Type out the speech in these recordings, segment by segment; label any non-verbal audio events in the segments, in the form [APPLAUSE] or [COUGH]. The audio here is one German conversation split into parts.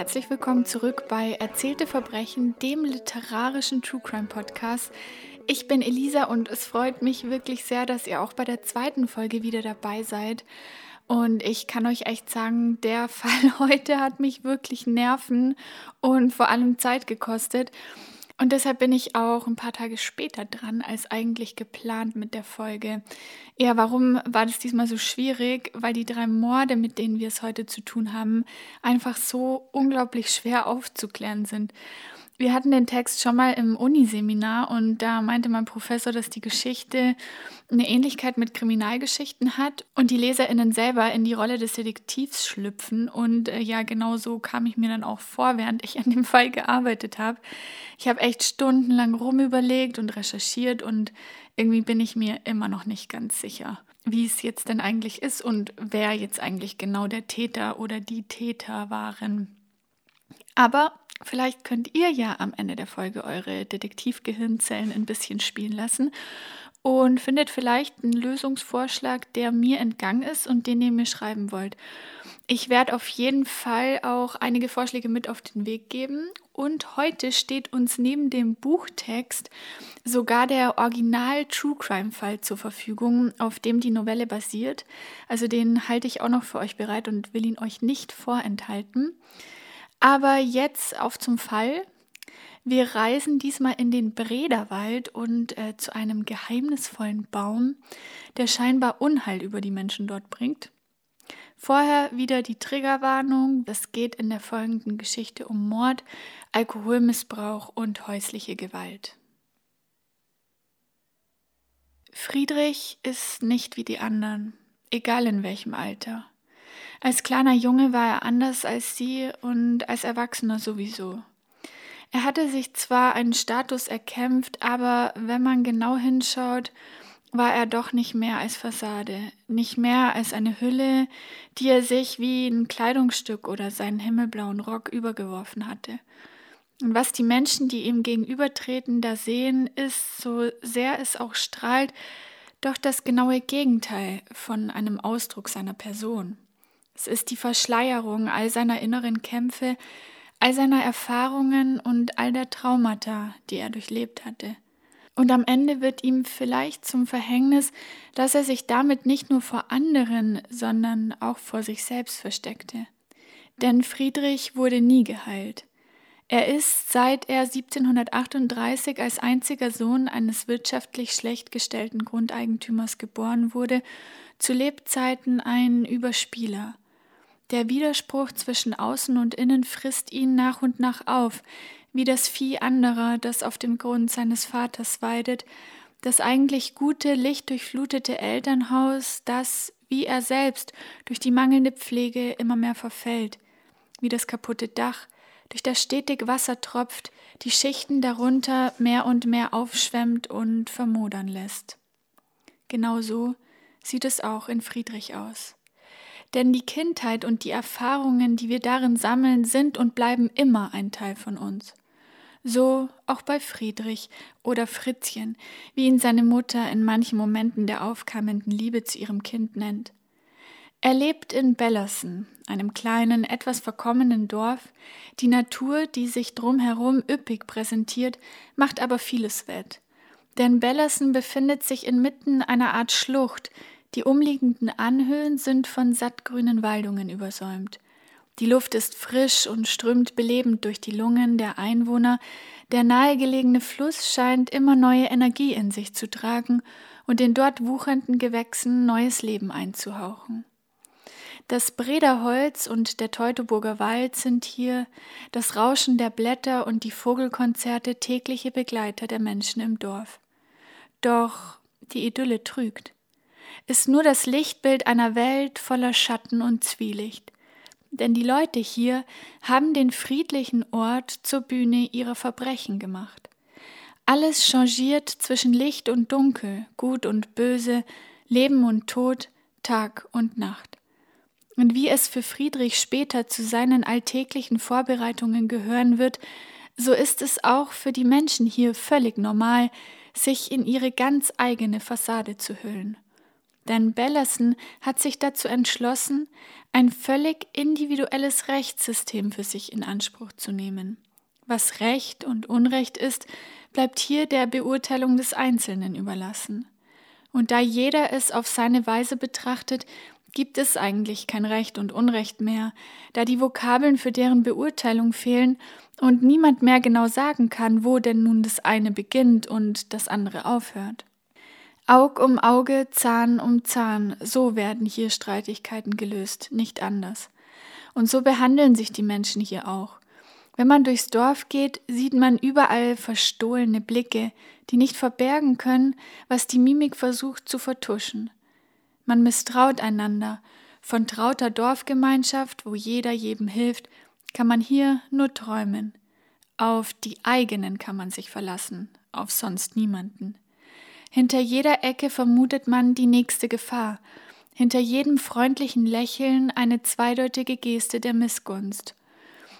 herzlich willkommen zurück bei Erzählte Verbrechen, dem literarischen True Crime Podcast. Ich bin Elisa und es freut mich wirklich sehr, dass ihr auch bei der zweiten Folge wieder dabei seid. Und ich kann euch echt sagen, der [LAUGHS] Fall heute hat mich wirklich Nerven und vor allem Zeit gekostet. Und deshalb bin ich auch ein paar Tage später dran als eigentlich geplant mit der Folge. Ja, warum war das diesmal so schwierig? Weil die drei Morde, mit denen wir es heute zu tun haben, einfach so unglaublich schwer aufzuklären sind. Wir hatten den Text schon mal im Uniseminar und da meinte mein Professor, dass die Geschichte eine Ähnlichkeit mit Kriminalgeschichten hat und die LeserInnen selber in die Rolle des Detektivs schlüpfen. Und äh, ja, genau so kam ich mir dann auch vor, während ich an dem Fall gearbeitet habe. Ich habe echt stundenlang rumüberlegt und recherchiert und irgendwie bin ich mir immer noch nicht ganz sicher, wie es jetzt denn eigentlich ist und wer jetzt eigentlich genau der Täter oder die Täter waren. Aber Vielleicht könnt ihr ja am Ende der Folge eure Detektivgehirnzellen ein bisschen spielen lassen und findet vielleicht einen Lösungsvorschlag, der mir entgangen ist und den ihr mir schreiben wollt. Ich werde auf jeden Fall auch einige Vorschläge mit auf den Weg geben. Und heute steht uns neben dem Buchtext sogar der Original True Crime Fall zur Verfügung, auf dem die Novelle basiert. Also den halte ich auch noch für euch bereit und will ihn euch nicht vorenthalten. Aber jetzt auf zum Fall. Wir reisen diesmal in den Brederwald und äh, zu einem geheimnisvollen Baum, der scheinbar Unheil über die Menschen dort bringt. Vorher wieder die Triggerwarnung. Es geht in der folgenden Geschichte um Mord, Alkoholmissbrauch und häusliche Gewalt. Friedrich ist nicht wie die anderen, egal in welchem Alter. Als kleiner Junge war er anders als sie und als Erwachsener sowieso. Er hatte sich zwar einen Status erkämpft, aber wenn man genau hinschaut, war er doch nicht mehr als Fassade, nicht mehr als eine Hülle, die er sich wie ein Kleidungsstück oder seinen himmelblauen Rock übergeworfen hatte. Und was die Menschen, die ihm gegenübertreten, da sehen, ist, so sehr es auch strahlt, doch das genaue Gegenteil von einem Ausdruck seiner Person. Es ist die Verschleierung all seiner inneren Kämpfe, all seiner Erfahrungen und all der Traumata, die er durchlebt hatte. Und am Ende wird ihm vielleicht zum Verhängnis, dass er sich damit nicht nur vor anderen, sondern auch vor sich selbst versteckte. Denn Friedrich wurde nie geheilt. Er ist, seit er 1738 als einziger Sohn eines wirtschaftlich schlecht gestellten Grundeigentümers geboren wurde, zu Lebzeiten ein Überspieler. Der Widerspruch zwischen Außen und Innen frisst ihn nach und nach auf, wie das Vieh anderer, das auf dem Grund seines Vaters weidet, das eigentlich gute, lichtdurchflutete Elternhaus, das, wie er selbst, durch die mangelnde Pflege immer mehr verfällt, wie das kaputte Dach, durch das stetig Wasser tropft, die Schichten darunter mehr und mehr aufschwemmt und vermodern lässt. Genau so sieht es auch in Friedrich aus. Denn die Kindheit und die Erfahrungen, die wir darin sammeln, sind und bleiben immer ein Teil von uns. So auch bei Friedrich oder Fritzchen, wie ihn seine Mutter in manchen Momenten der aufkeimenden Liebe zu ihrem Kind nennt. Er lebt in Bellersen, einem kleinen, etwas verkommenen Dorf. Die Natur, die sich drumherum üppig präsentiert, macht aber vieles wett. Denn Bellersen befindet sich inmitten einer Art Schlucht, die umliegenden Anhöhen sind von sattgrünen Waldungen übersäumt. Die Luft ist frisch und strömt belebend durch die Lungen der Einwohner. Der nahegelegene Fluss scheint immer neue Energie in sich zu tragen und den dort wuchernden Gewächsen neues Leben einzuhauchen. Das Brederholz und der Teutoburger Wald sind hier, das Rauschen der Blätter und die Vogelkonzerte tägliche Begleiter der Menschen im Dorf. Doch die Idylle trügt ist nur das Lichtbild einer Welt voller Schatten und Zwielicht. Denn die Leute hier haben den friedlichen Ort zur Bühne ihrer Verbrechen gemacht. Alles changiert zwischen Licht und Dunkel, Gut und Böse, Leben und Tod, Tag und Nacht. Und wie es für Friedrich später zu seinen alltäglichen Vorbereitungen gehören wird, so ist es auch für die Menschen hier völlig normal, sich in ihre ganz eigene Fassade zu hüllen. Denn Bellerson hat sich dazu entschlossen, ein völlig individuelles Rechtssystem für sich in Anspruch zu nehmen. Was Recht und Unrecht ist, bleibt hier der Beurteilung des Einzelnen überlassen. Und da jeder es auf seine Weise betrachtet, gibt es eigentlich kein Recht und Unrecht mehr, da die Vokabeln für deren Beurteilung fehlen und niemand mehr genau sagen kann, wo denn nun das eine beginnt und das andere aufhört. Aug um Auge, Zahn um Zahn, so werden hier Streitigkeiten gelöst, nicht anders. Und so behandeln sich die Menschen hier auch. Wenn man durchs Dorf geht, sieht man überall verstohlene Blicke, die nicht verbergen können, was die Mimik versucht zu vertuschen. Man misstraut einander. Von trauter Dorfgemeinschaft, wo jeder jedem hilft, kann man hier nur träumen. Auf die eigenen kann man sich verlassen, auf sonst niemanden. Hinter jeder Ecke vermutet man die nächste Gefahr, hinter jedem freundlichen Lächeln eine zweideutige Geste der Missgunst.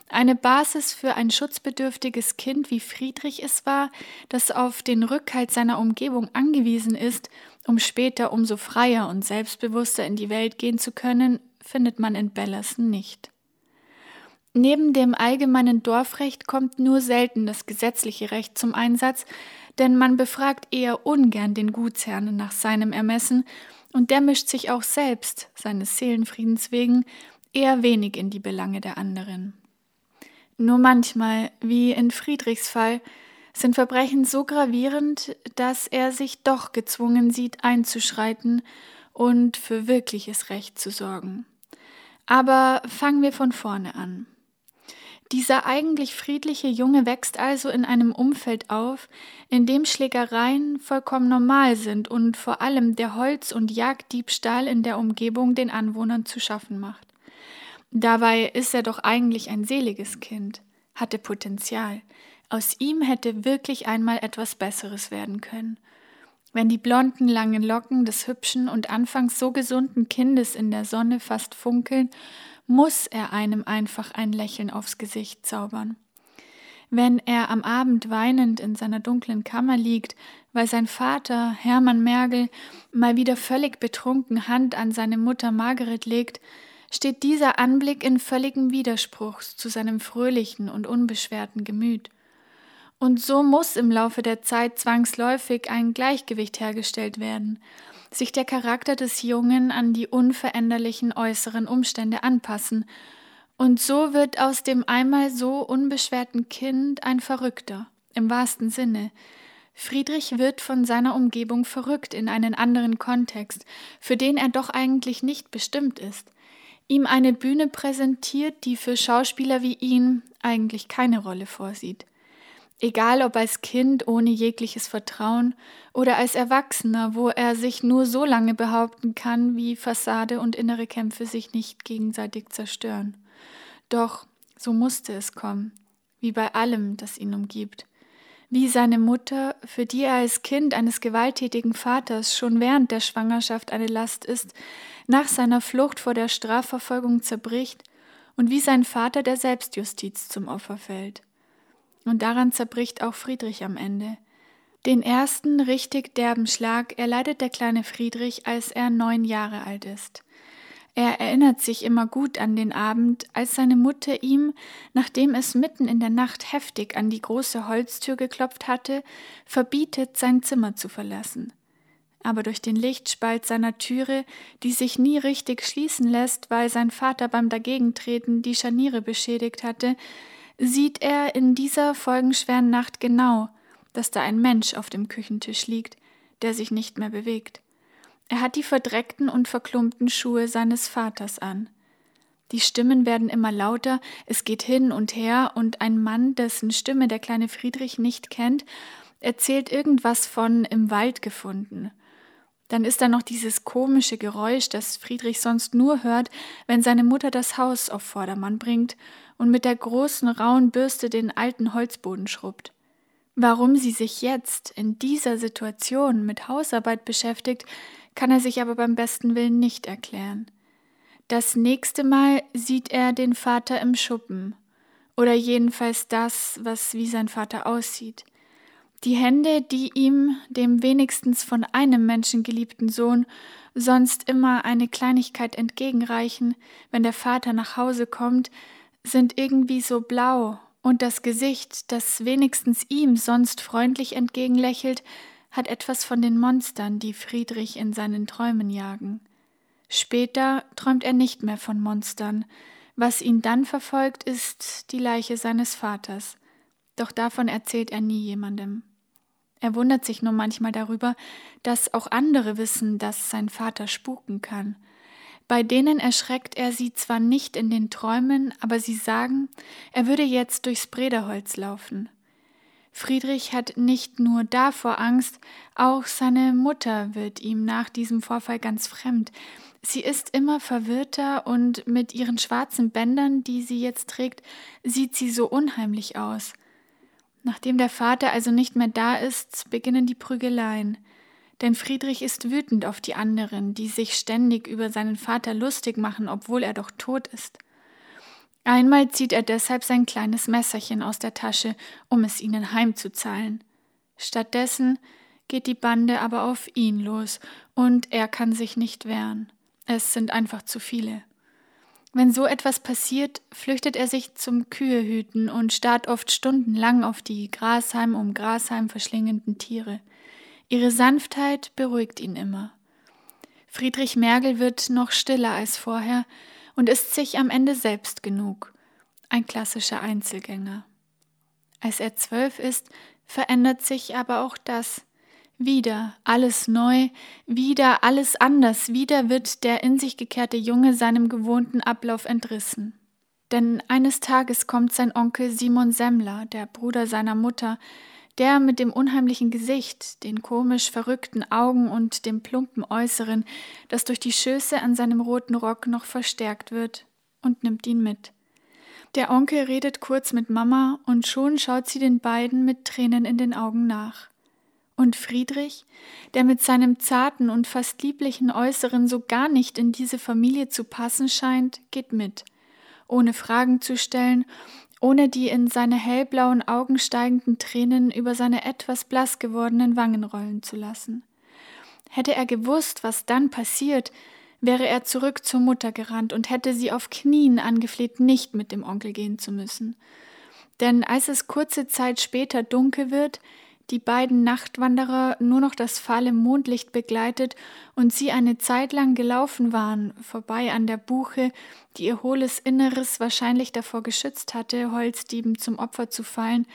Eine Basis für ein schutzbedürftiges Kind, wie Friedrich es war, das auf den Rückhalt seiner Umgebung angewiesen ist, um später umso freier und selbstbewusster in die Welt gehen zu können, findet man in Bellerson nicht. Neben dem allgemeinen Dorfrecht kommt nur selten das gesetzliche Recht zum Einsatz, denn man befragt eher ungern den Gutsherrn nach seinem Ermessen, und der mischt sich auch selbst, seines Seelenfriedens wegen, eher wenig in die Belange der anderen. Nur manchmal, wie in Friedrichs Fall, sind Verbrechen so gravierend, dass er sich doch gezwungen sieht, einzuschreiten und für wirkliches Recht zu sorgen. Aber fangen wir von vorne an. Dieser eigentlich friedliche Junge wächst also in einem Umfeld auf, in dem Schlägereien vollkommen normal sind und vor allem der Holz- und Jagddiebstahl in der Umgebung den Anwohnern zu schaffen macht. Dabei ist er doch eigentlich ein seliges Kind, hatte Potenzial. Aus ihm hätte wirklich einmal etwas Besseres werden können. Wenn die blonden langen Locken des hübschen und anfangs so gesunden Kindes in der Sonne fast funkeln muss er einem einfach ein Lächeln aufs Gesicht zaubern. Wenn er am Abend weinend in seiner dunklen Kammer liegt, weil sein Vater, Hermann Mergel, mal wieder völlig betrunken Hand an seine Mutter Margaret legt, steht dieser Anblick in völligem Widerspruch zu seinem fröhlichen und unbeschwerten Gemüt. Und so muss im Laufe der Zeit zwangsläufig ein Gleichgewicht hergestellt werden, sich der Charakter des Jungen an die unveränderlichen äußeren Umstände anpassen, und so wird aus dem einmal so unbeschwerten Kind ein Verrückter, im wahrsten Sinne. Friedrich wird von seiner Umgebung verrückt in einen anderen Kontext, für den er doch eigentlich nicht bestimmt ist. Ihm eine Bühne präsentiert, die für Schauspieler wie ihn eigentlich keine Rolle vorsieht. Egal ob als Kind ohne jegliches Vertrauen oder als Erwachsener, wo er sich nur so lange behaupten kann, wie Fassade und innere Kämpfe sich nicht gegenseitig zerstören. Doch so musste es kommen, wie bei allem, das ihn umgibt. Wie seine Mutter, für die er als Kind eines gewalttätigen Vaters schon während der Schwangerschaft eine Last ist, nach seiner Flucht vor der Strafverfolgung zerbricht und wie sein Vater der Selbstjustiz zum Opfer fällt. Und daran zerbricht auch Friedrich am Ende. Den ersten richtig derben Schlag erleidet der kleine Friedrich, als er neun Jahre alt ist. Er erinnert sich immer gut an den Abend, als seine Mutter ihm, nachdem es mitten in der Nacht heftig an die große Holztür geklopft hatte, verbietet, sein Zimmer zu verlassen. Aber durch den Lichtspalt seiner Türe, die sich nie richtig schließen lässt, weil sein Vater beim Dagegentreten die Scharniere beschädigt hatte, sieht er in dieser folgenschweren Nacht genau, dass da ein Mensch auf dem Küchentisch liegt, der sich nicht mehr bewegt. Er hat die verdreckten und verklumpten Schuhe seines Vaters an. Die Stimmen werden immer lauter, es geht hin und her, und ein Mann, dessen Stimme der kleine Friedrich nicht kennt, erzählt irgendwas von im Wald gefunden. Dann ist da noch dieses komische Geräusch, das Friedrich sonst nur hört, wenn seine Mutter das Haus auf Vordermann bringt und mit der großen rauen Bürste den alten Holzboden schrubbt. Warum sie sich jetzt in dieser Situation mit Hausarbeit beschäftigt, kann er sich aber beim besten Willen nicht erklären. Das nächste Mal sieht er den Vater im Schuppen, oder jedenfalls das, was wie sein Vater aussieht. Die Hände, die ihm, dem wenigstens von einem Menschen geliebten Sohn, sonst immer eine Kleinigkeit entgegenreichen, wenn der Vater nach Hause kommt, sind irgendwie so blau, und das Gesicht, das wenigstens ihm sonst freundlich entgegenlächelt, hat etwas von den Monstern, die Friedrich in seinen Träumen jagen. Später träumt er nicht mehr von Monstern. Was ihn dann verfolgt, ist die Leiche seines Vaters. Doch davon erzählt er nie jemandem. Er wundert sich nur manchmal darüber, dass auch andere wissen, dass sein Vater spuken kann. Bei denen erschreckt er sie zwar nicht in den Träumen, aber sie sagen, er würde jetzt durchs Brederholz laufen. Friedrich hat nicht nur davor Angst, auch seine Mutter wird ihm nach diesem Vorfall ganz fremd. Sie ist immer verwirrter und mit ihren schwarzen Bändern, die sie jetzt trägt, sieht sie so unheimlich aus. Nachdem der Vater also nicht mehr da ist, beginnen die Prügeleien. Denn Friedrich ist wütend auf die anderen, die sich ständig über seinen Vater lustig machen, obwohl er doch tot ist. Einmal zieht er deshalb sein kleines Messerchen aus der Tasche, um es ihnen heimzuzahlen. Stattdessen geht die Bande aber auf ihn los, und er kann sich nicht wehren. Es sind einfach zu viele. Wenn so etwas passiert, flüchtet er sich zum Kühehüten und starrt oft stundenlang auf die Grashalm um Grashalm verschlingenden Tiere. Ihre Sanftheit beruhigt ihn immer. Friedrich Mergel wird noch stiller als vorher und ist sich am Ende selbst genug. Ein klassischer Einzelgänger. Als er zwölf ist, verändert sich aber auch das. Wieder alles neu, wieder alles anders, wieder wird der in sich gekehrte Junge seinem gewohnten Ablauf entrissen. Denn eines Tages kommt sein Onkel Simon Semmler, der Bruder seiner Mutter, der mit dem unheimlichen Gesicht, den komisch verrückten Augen und dem plumpen Äußeren, das durch die Schöße an seinem roten Rock noch verstärkt wird, und nimmt ihn mit. Der Onkel redet kurz mit Mama, und schon schaut sie den beiden mit Tränen in den Augen nach. Und Friedrich, der mit seinem zarten und fast lieblichen Äußeren so gar nicht in diese Familie zu passen scheint, geht mit, ohne Fragen zu stellen, ohne die in seine hellblauen Augen steigenden Tränen über seine etwas blass gewordenen Wangen rollen zu lassen. Hätte er gewusst, was dann passiert, wäre er zurück zur Mutter gerannt und hätte sie auf Knien angefleht, nicht mit dem Onkel gehen zu müssen. Denn als es kurze Zeit später dunkel wird, die beiden Nachtwanderer nur noch das fahle Mondlicht begleitet und sie eine Zeit lang gelaufen waren, vorbei an der Buche, die ihr hohles Inneres wahrscheinlich davor geschützt hatte, Holzdieben zum Opfer zu fallen,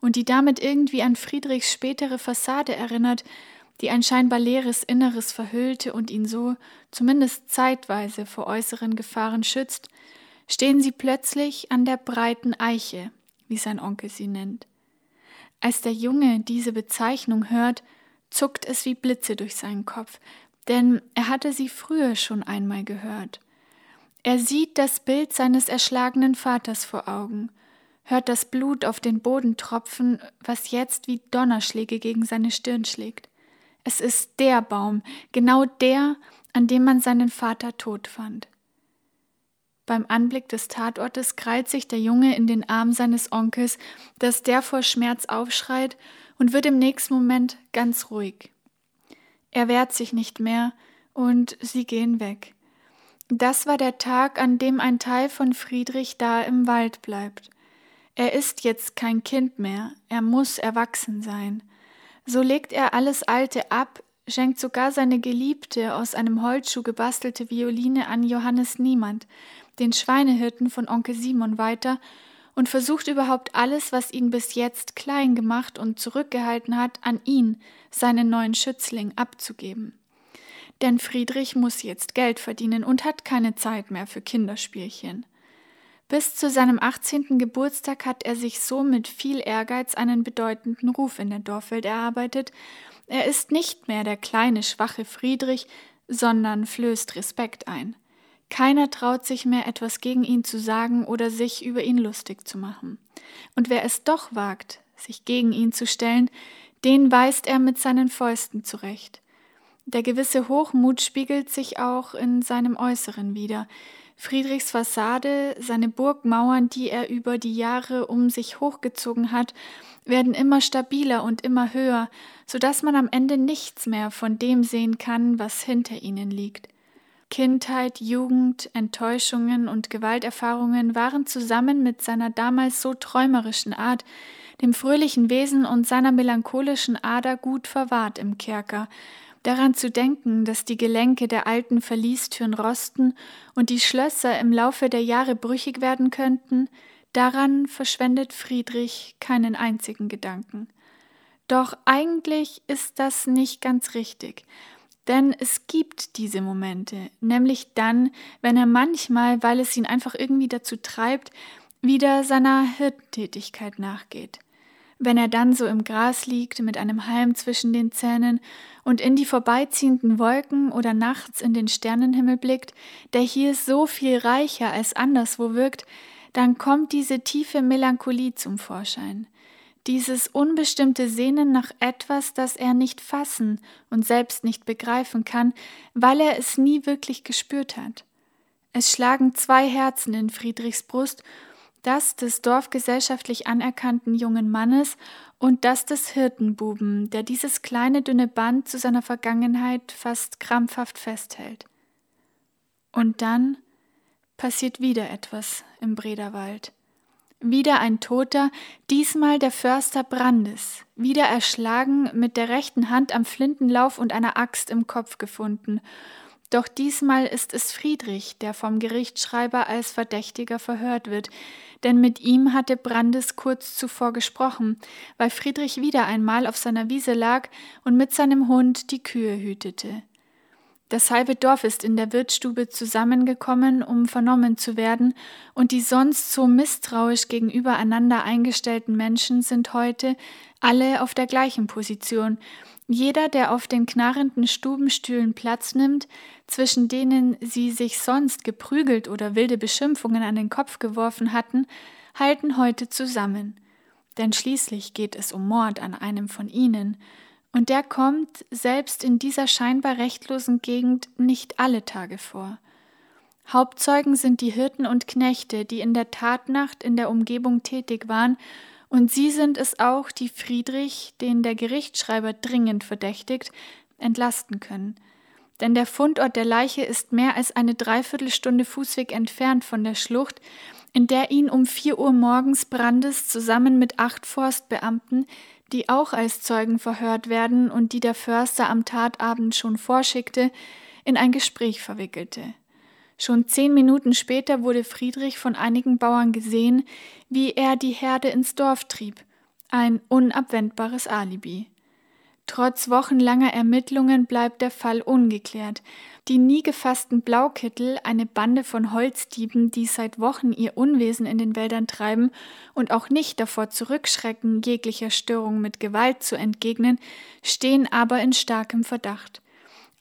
und die damit irgendwie an Friedrichs spätere Fassade erinnert, die ein scheinbar leeres Inneres verhüllte und ihn so, zumindest zeitweise, vor äußeren Gefahren schützt, stehen sie plötzlich an der breiten Eiche, wie sein Onkel sie nennt. Als der Junge diese Bezeichnung hört, zuckt es wie Blitze durch seinen Kopf, denn er hatte sie früher schon einmal gehört. Er sieht das Bild seines erschlagenen Vaters vor Augen, hört das Blut auf den Boden tropfen, was jetzt wie Donnerschläge gegen seine Stirn schlägt. Es ist der Baum, genau der, an dem man seinen Vater tot fand. Beim Anblick des Tatortes krallt sich der Junge in den Arm seines Onkels, dass der vor Schmerz aufschreit und wird im nächsten Moment ganz ruhig. Er wehrt sich nicht mehr und sie gehen weg. Das war der Tag, an dem ein Teil von Friedrich da im Wald bleibt. Er ist jetzt kein Kind mehr, er muss erwachsen sein. So legt er alles Alte ab, schenkt sogar seine geliebte, aus einem Holzschuh gebastelte Violine an Johannes Niemand, den Schweinehirten von Onkel Simon weiter und versucht überhaupt alles, was ihn bis jetzt klein gemacht und zurückgehalten hat, an ihn, seinen neuen Schützling, abzugeben. Denn Friedrich muss jetzt Geld verdienen und hat keine Zeit mehr für Kinderspielchen. Bis zu seinem 18. Geburtstag hat er sich so mit viel Ehrgeiz einen bedeutenden Ruf in der Dorfwelt erarbeitet. Er ist nicht mehr der kleine, schwache Friedrich, sondern flößt Respekt ein. Keiner traut sich mehr etwas gegen ihn zu sagen oder sich über ihn lustig zu machen. Und wer es doch wagt, sich gegen ihn zu stellen, den weist er mit seinen Fäusten zurecht. Der gewisse Hochmut spiegelt sich auch in seinem Äußeren wider. Friedrichs Fassade, seine Burgmauern, die er über die Jahre um sich hochgezogen hat, werden immer stabiler und immer höher, so dass man am Ende nichts mehr von dem sehen kann, was hinter ihnen liegt. Kindheit, Jugend, Enttäuschungen und Gewalterfahrungen waren zusammen mit seiner damals so träumerischen Art, dem fröhlichen Wesen und seiner melancholischen Ader gut verwahrt im Kerker, Daran zu denken, dass die Gelenke der alten Verliestüren rosten und die Schlösser im Laufe der Jahre brüchig werden könnten, daran verschwendet Friedrich keinen einzigen Gedanken. Doch eigentlich ist das nicht ganz richtig, denn es gibt diese Momente, nämlich dann, wenn er manchmal, weil es ihn einfach irgendwie dazu treibt, wieder seiner Hirtentätigkeit nachgeht. Wenn er dann so im Gras liegt mit einem Halm zwischen den Zähnen und in die vorbeiziehenden Wolken oder nachts in den Sternenhimmel blickt, der hier so viel reicher als anderswo wirkt, dann kommt diese tiefe Melancholie zum Vorschein, dieses unbestimmte Sehnen nach etwas, das er nicht fassen und selbst nicht begreifen kann, weil er es nie wirklich gespürt hat. Es schlagen zwei Herzen in Friedrichs Brust das des dorfgesellschaftlich anerkannten jungen Mannes und das des Hirtenbuben, der dieses kleine dünne Band zu seiner Vergangenheit fast krampfhaft festhält. Und dann passiert wieder etwas im Brederwald. Wieder ein Toter, diesmal der Förster Brandes, wieder erschlagen, mit der rechten Hand am Flintenlauf und einer Axt im Kopf gefunden, doch diesmal ist es Friedrich, der vom Gerichtsschreiber als Verdächtiger verhört wird, denn mit ihm hatte Brandes kurz zuvor gesprochen, weil Friedrich wieder einmal auf seiner Wiese lag und mit seinem Hund die Kühe hütete. Das halbe Dorf ist in der Wirtsstube zusammengekommen, um vernommen zu werden, und die sonst so misstrauisch gegenüber einander eingestellten Menschen sind heute alle auf der gleichen Position, jeder, der auf den knarrenden Stubenstühlen Platz nimmt, zwischen denen sie sich sonst geprügelt oder wilde Beschimpfungen an den Kopf geworfen hatten, halten heute zusammen. Denn schließlich geht es um Mord an einem von ihnen, und der kommt selbst in dieser scheinbar rechtlosen Gegend nicht alle Tage vor. Hauptzeugen sind die Hirten und Knechte, die in der Tatnacht in der Umgebung tätig waren und sie sind es auch, die Friedrich, den der Gerichtsschreiber dringend verdächtigt, entlasten können. Denn der Fundort der Leiche ist mehr als eine Dreiviertelstunde Fußweg entfernt von der Schlucht, in der ihn um vier Uhr morgens Brandes zusammen mit acht Forstbeamten, die auch als Zeugen verhört werden und die der Förster am Tatabend schon vorschickte, in ein Gespräch verwickelte. Schon zehn Minuten später wurde Friedrich von einigen Bauern gesehen, wie er die Herde ins Dorf trieb. Ein unabwendbares Alibi. Trotz wochenlanger Ermittlungen bleibt der Fall ungeklärt. Die nie gefassten Blaukittel, eine Bande von Holzdieben, die seit Wochen ihr Unwesen in den Wäldern treiben und auch nicht davor zurückschrecken, jeglicher Störung mit Gewalt zu entgegnen, stehen aber in starkem Verdacht.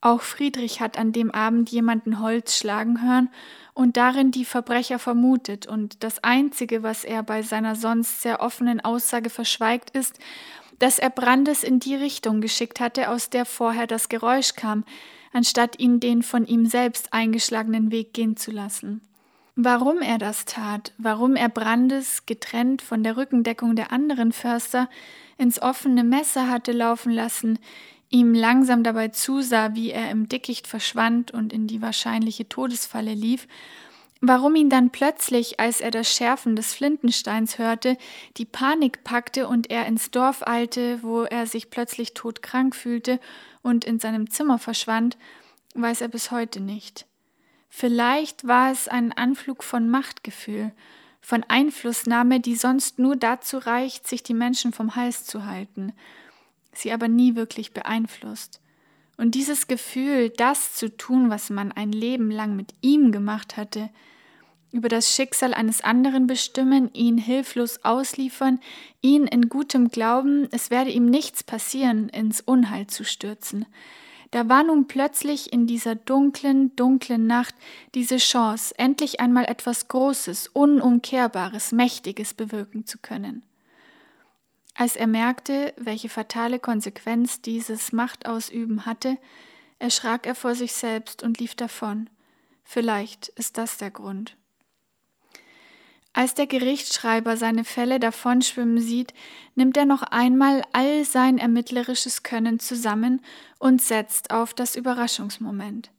Auch Friedrich hat an dem Abend jemanden Holz schlagen hören und darin die Verbrecher vermutet, und das Einzige, was er bei seiner sonst sehr offenen Aussage verschweigt, ist, dass er Brandes in die Richtung geschickt hatte, aus der vorher das Geräusch kam, anstatt ihn den von ihm selbst eingeschlagenen Weg gehen zu lassen. Warum er das tat, warum er Brandes, getrennt von der Rückendeckung der anderen Förster, ins offene Messer hatte laufen lassen, ihm langsam dabei zusah, wie er im Dickicht verschwand und in die wahrscheinliche Todesfalle lief, warum ihn dann plötzlich, als er das Schärfen des Flintensteins hörte, die Panik packte und er ins Dorf eilte, wo er sich plötzlich todkrank fühlte und in seinem Zimmer verschwand, weiß er bis heute nicht. Vielleicht war es ein Anflug von Machtgefühl, von Einflussnahme, die sonst nur dazu reicht, sich die Menschen vom Hals zu halten – sie aber nie wirklich beeinflusst. Und dieses Gefühl, das zu tun, was man ein Leben lang mit ihm gemacht hatte, über das Schicksal eines anderen bestimmen, ihn hilflos ausliefern, ihn in gutem Glauben, es werde ihm nichts passieren, ins Unheil zu stürzen. Da war nun plötzlich in dieser dunklen, dunklen Nacht diese Chance, endlich einmal etwas Großes, Unumkehrbares, Mächtiges bewirken zu können. Als er merkte, welche fatale Konsequenz dieses Machtausüben hatte, erschrak er vor sich selbst und lief davon. Vielleicht ist das der Grund. Als der Gerichtsschreiber seine Fälle davonschwimmen sieht, nimmt er noch einmal all sein ermittlerisches Können zusammen und setzt auf das Überraschungsmoment.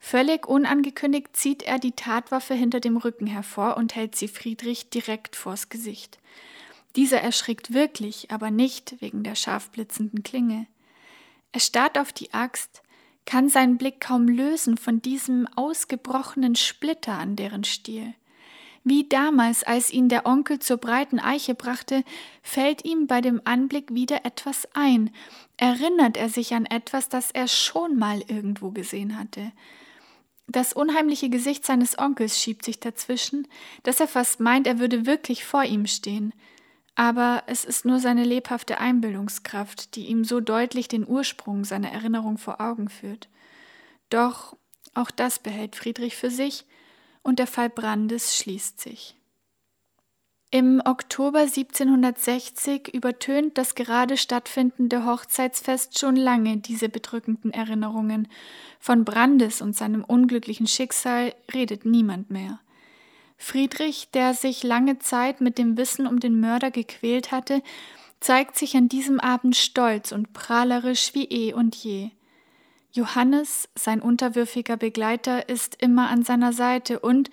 Völlig unangekündigt zieht er die Tatwaffe hinter dem Rücken hervor und hält sie Friedrich direkt vors Gesicht. Dieser erschrickt wirklich, aber nicht wegen der scharf blitzenden Klinge. Er starrt auf die Axt, kann seinen Blick kaum lösen von diesem ausgebrochenen Splitter an deren Stiel. Wie damals, als ihn der Onkel zur breiten Eiche brachte, fällt ihm bei dem Anblick wieder etwas ein. Erinnert er sich an etwas, das er schon mal irgendwo gesehen hatte. Das unheimliche Gesicht seines Onkels schiebt sich dazwischen, dass er fast meint, er würde wirklich vor ihm stehen. Aber es ist nur seine lebhafte Einbildungskraft, die ihm so deutlich den Ursprung seiner Erinnerung vor Augen führt. Doch auch das behält Friedrich für sich, und der Fall Brandes schließt sich. Im Oktober 1760 übertönt das gerade stattfindende Hochzeitsfest schon lange diese bedrückenden Erinnerungen. Von Brandes und seinem unglücklichen Schicksal redet niemand mehr. Friedrich, der sich lange Zeit mit dem Wissen um den Mörder gequält hatte, zeigt sich an diesem Abend stolz und prahlerisch wie eh und je. Johannes, sein unterwürfiger Begleiter, ist immer an seiner Seite und,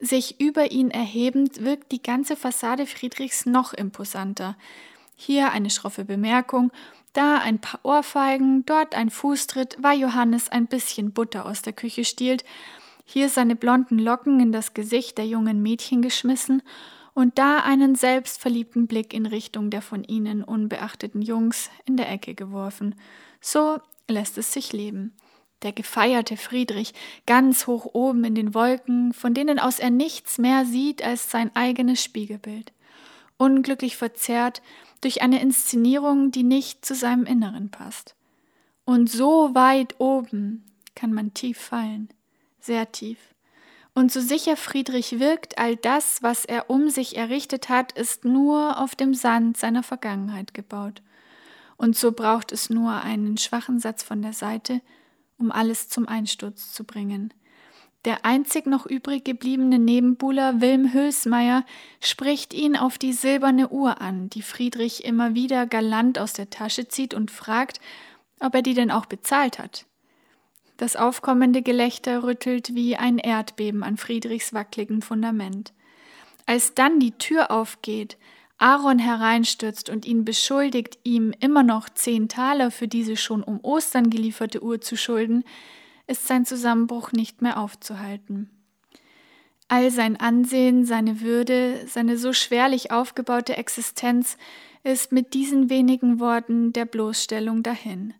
sich über ihn erhebend, wirkt die ganze Fassade Friedrichs noch imposanter. Hier eine schroffe Bemerkung, da ein paar Ohrfeigen, dort ein Fußtritt, weil Johannes ein bisschen Butter aus der Küche stiehlt, hier seine blonden Locken in das Gesicht der jungen Mädchen geschmissen und da einen selbstverliebten Blick in Richtung der von ihnen unbeachteten Jungs in der Ecke geworfen. So lässt es sich leben. Der gefeierte Friedrich, ganz hoch oben in den Wolken, von denen aus er nichts mehr sieht als sein eigenes Spiegelbild. Unglücklich verzerrt durch eine Inszenierung, die nicht zu seinem Inneren passt. Und so weit oben kann man tief fallen, sehr tief. Und so sicher Friedrich wirkt, all das, was er um sich errichtet hat, ist nur auf dem Sand seiner Vergangenheit gebaut und so braucht es nur einen schwachen Satz von der Seite, um alles zum Einsturz zu bringen. Der einzig noch übrig gebliebene Nebenbuhler Wilm Hülsmeier spricht ihn auf die silberne Uhr an, die Friedrich immer wieder galant aus der Tasche zieht und fragt, ob er die denn auch bezahlt hat. Das aufkommende Gelächter rüttelt wie ein Erdbeben an Friedrichs wackligem Fundament. Als dann die Tür aufgeht, Aaron hereinstürzt und ihn beschuldigt, ihm immer noch zehn Taler für diese schon um Ostern gelieferte Uhr zu schulden, ist sein Zusammenbruch nicht mehr aufzuhalten. All sein Ansehen, seine Würde, seine so schwerlich aufgebaute Existenz ist mit diesen wenigen Worten der Bloßstellung dahin.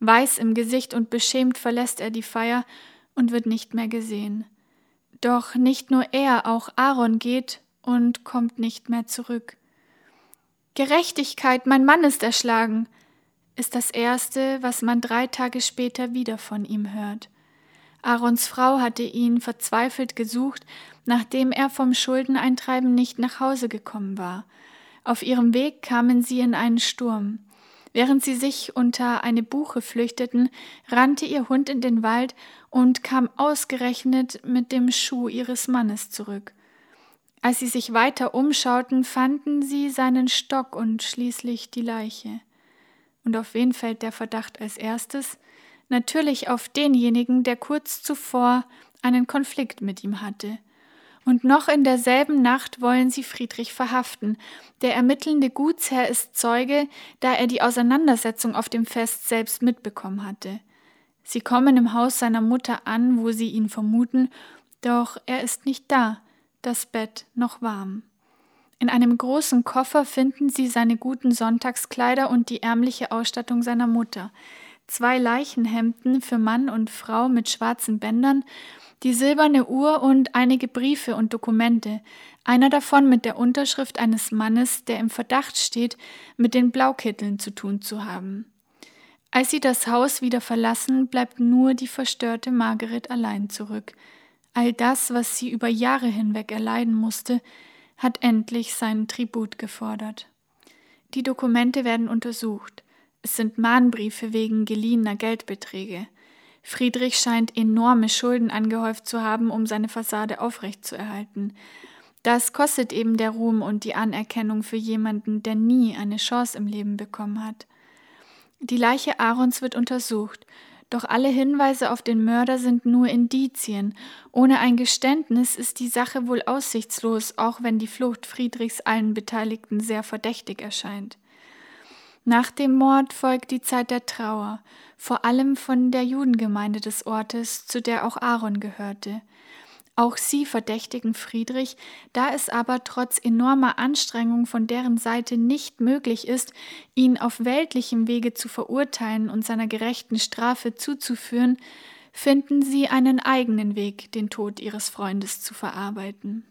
Weiß im Gesicht und beschämt verlässt er die Feier und wird nicht mehr gesehen. Doch nicht nur er, auch Aaron geht und kommt nicht mehr zurück. Gerechtigkeit, mein Mann ist erschlagen, ist das Erste, was man drei Tage später wieder von ihm hört. Aarons Frau hatte ihn verzweifelt gesucht, nachdem er vom Schuldeneintreiben nicht nach Hause gekommen war. Auf ihrem Weg kamen sie in einen Sturm. Während sie sich unter eine Buche flüchteten, rannte ihr Hund in den Wald und kam ausgerechnet mit dem Schuh ihres Mannes zurück. Als sie sich weiter umschauten, fanden sie seinen Stock und schließlich die Leiche. Und auf wen fällt der Verdacht als erstes? Natürlich auf denjenigen, der kurz zuvor einen Konflikt mit ihm hatte. Und noch in derselben Nacht wollen sie Friedrich verhaften. Der ermittelnde Gutsherr ist Zeuge, da er die Auseinandersetzung auf dem Fest selbst mitbekommen hatte. Sie kommen im Haus seiner Mutter an, wo sie ihn vermuten, doch er ist nicht da das Bett noch warm. In einem großen Koffer finden sie seine guten Sonntagskleider und die ärmliche Ausstattung seiner Mutter, zwei Leichenhemden für Mann und Frau mit schwarzen Bändern, die silberne Uhr und einige Briefe und Dokumente, einer davon mit der Unterschrift eines Mannes, der im Verdacht steht, mit den Blaukitteln zu tun zu haben. Als sie das Haus wieder verlassen, bleibt nur die verstörte Margaret allein zurück, All das, was sie über Jahre hinweg erleiden musste, hat endlich seinen Tribut gefordert. Die Dokumente werden untersucht. Es sind Mahnbriefe wegen geliehener Geldbeträge. Friedrich scheint enorme Schulden angehäuft zu haben, um seine Fassade aufrechtzuerhalten. Das kostet eben der Ruhm und die Anerkennung für jemanden, der nie eine Chance im Leben bekommen hat. Die Leiche Aarons wird untersucht, doch alle Hinweise auf den Mörder sind nur Indizien. Ohne ein Geständnis ist die Sache wohl aussichtslos, auch wenn die Flucht Friedrichs allen Beteiligten sehr verdächtig erscheint. Nach dem Mord folgt die Zeit der Trauer, vor allem von der Judengemeinde des Ortes, zu der auch Aaron gehörte. Auch sie verdächtigen Friedrich, da es aber trotz enormer Anstrengung von deren Seite nicht möglich ist, ihn auf weltlichem Wege zu verurteilen und seiner gerechten Strafe zuzuführen, finden sie einen eigenen Weg, den Tod ihres Freundes zu verarbeiten.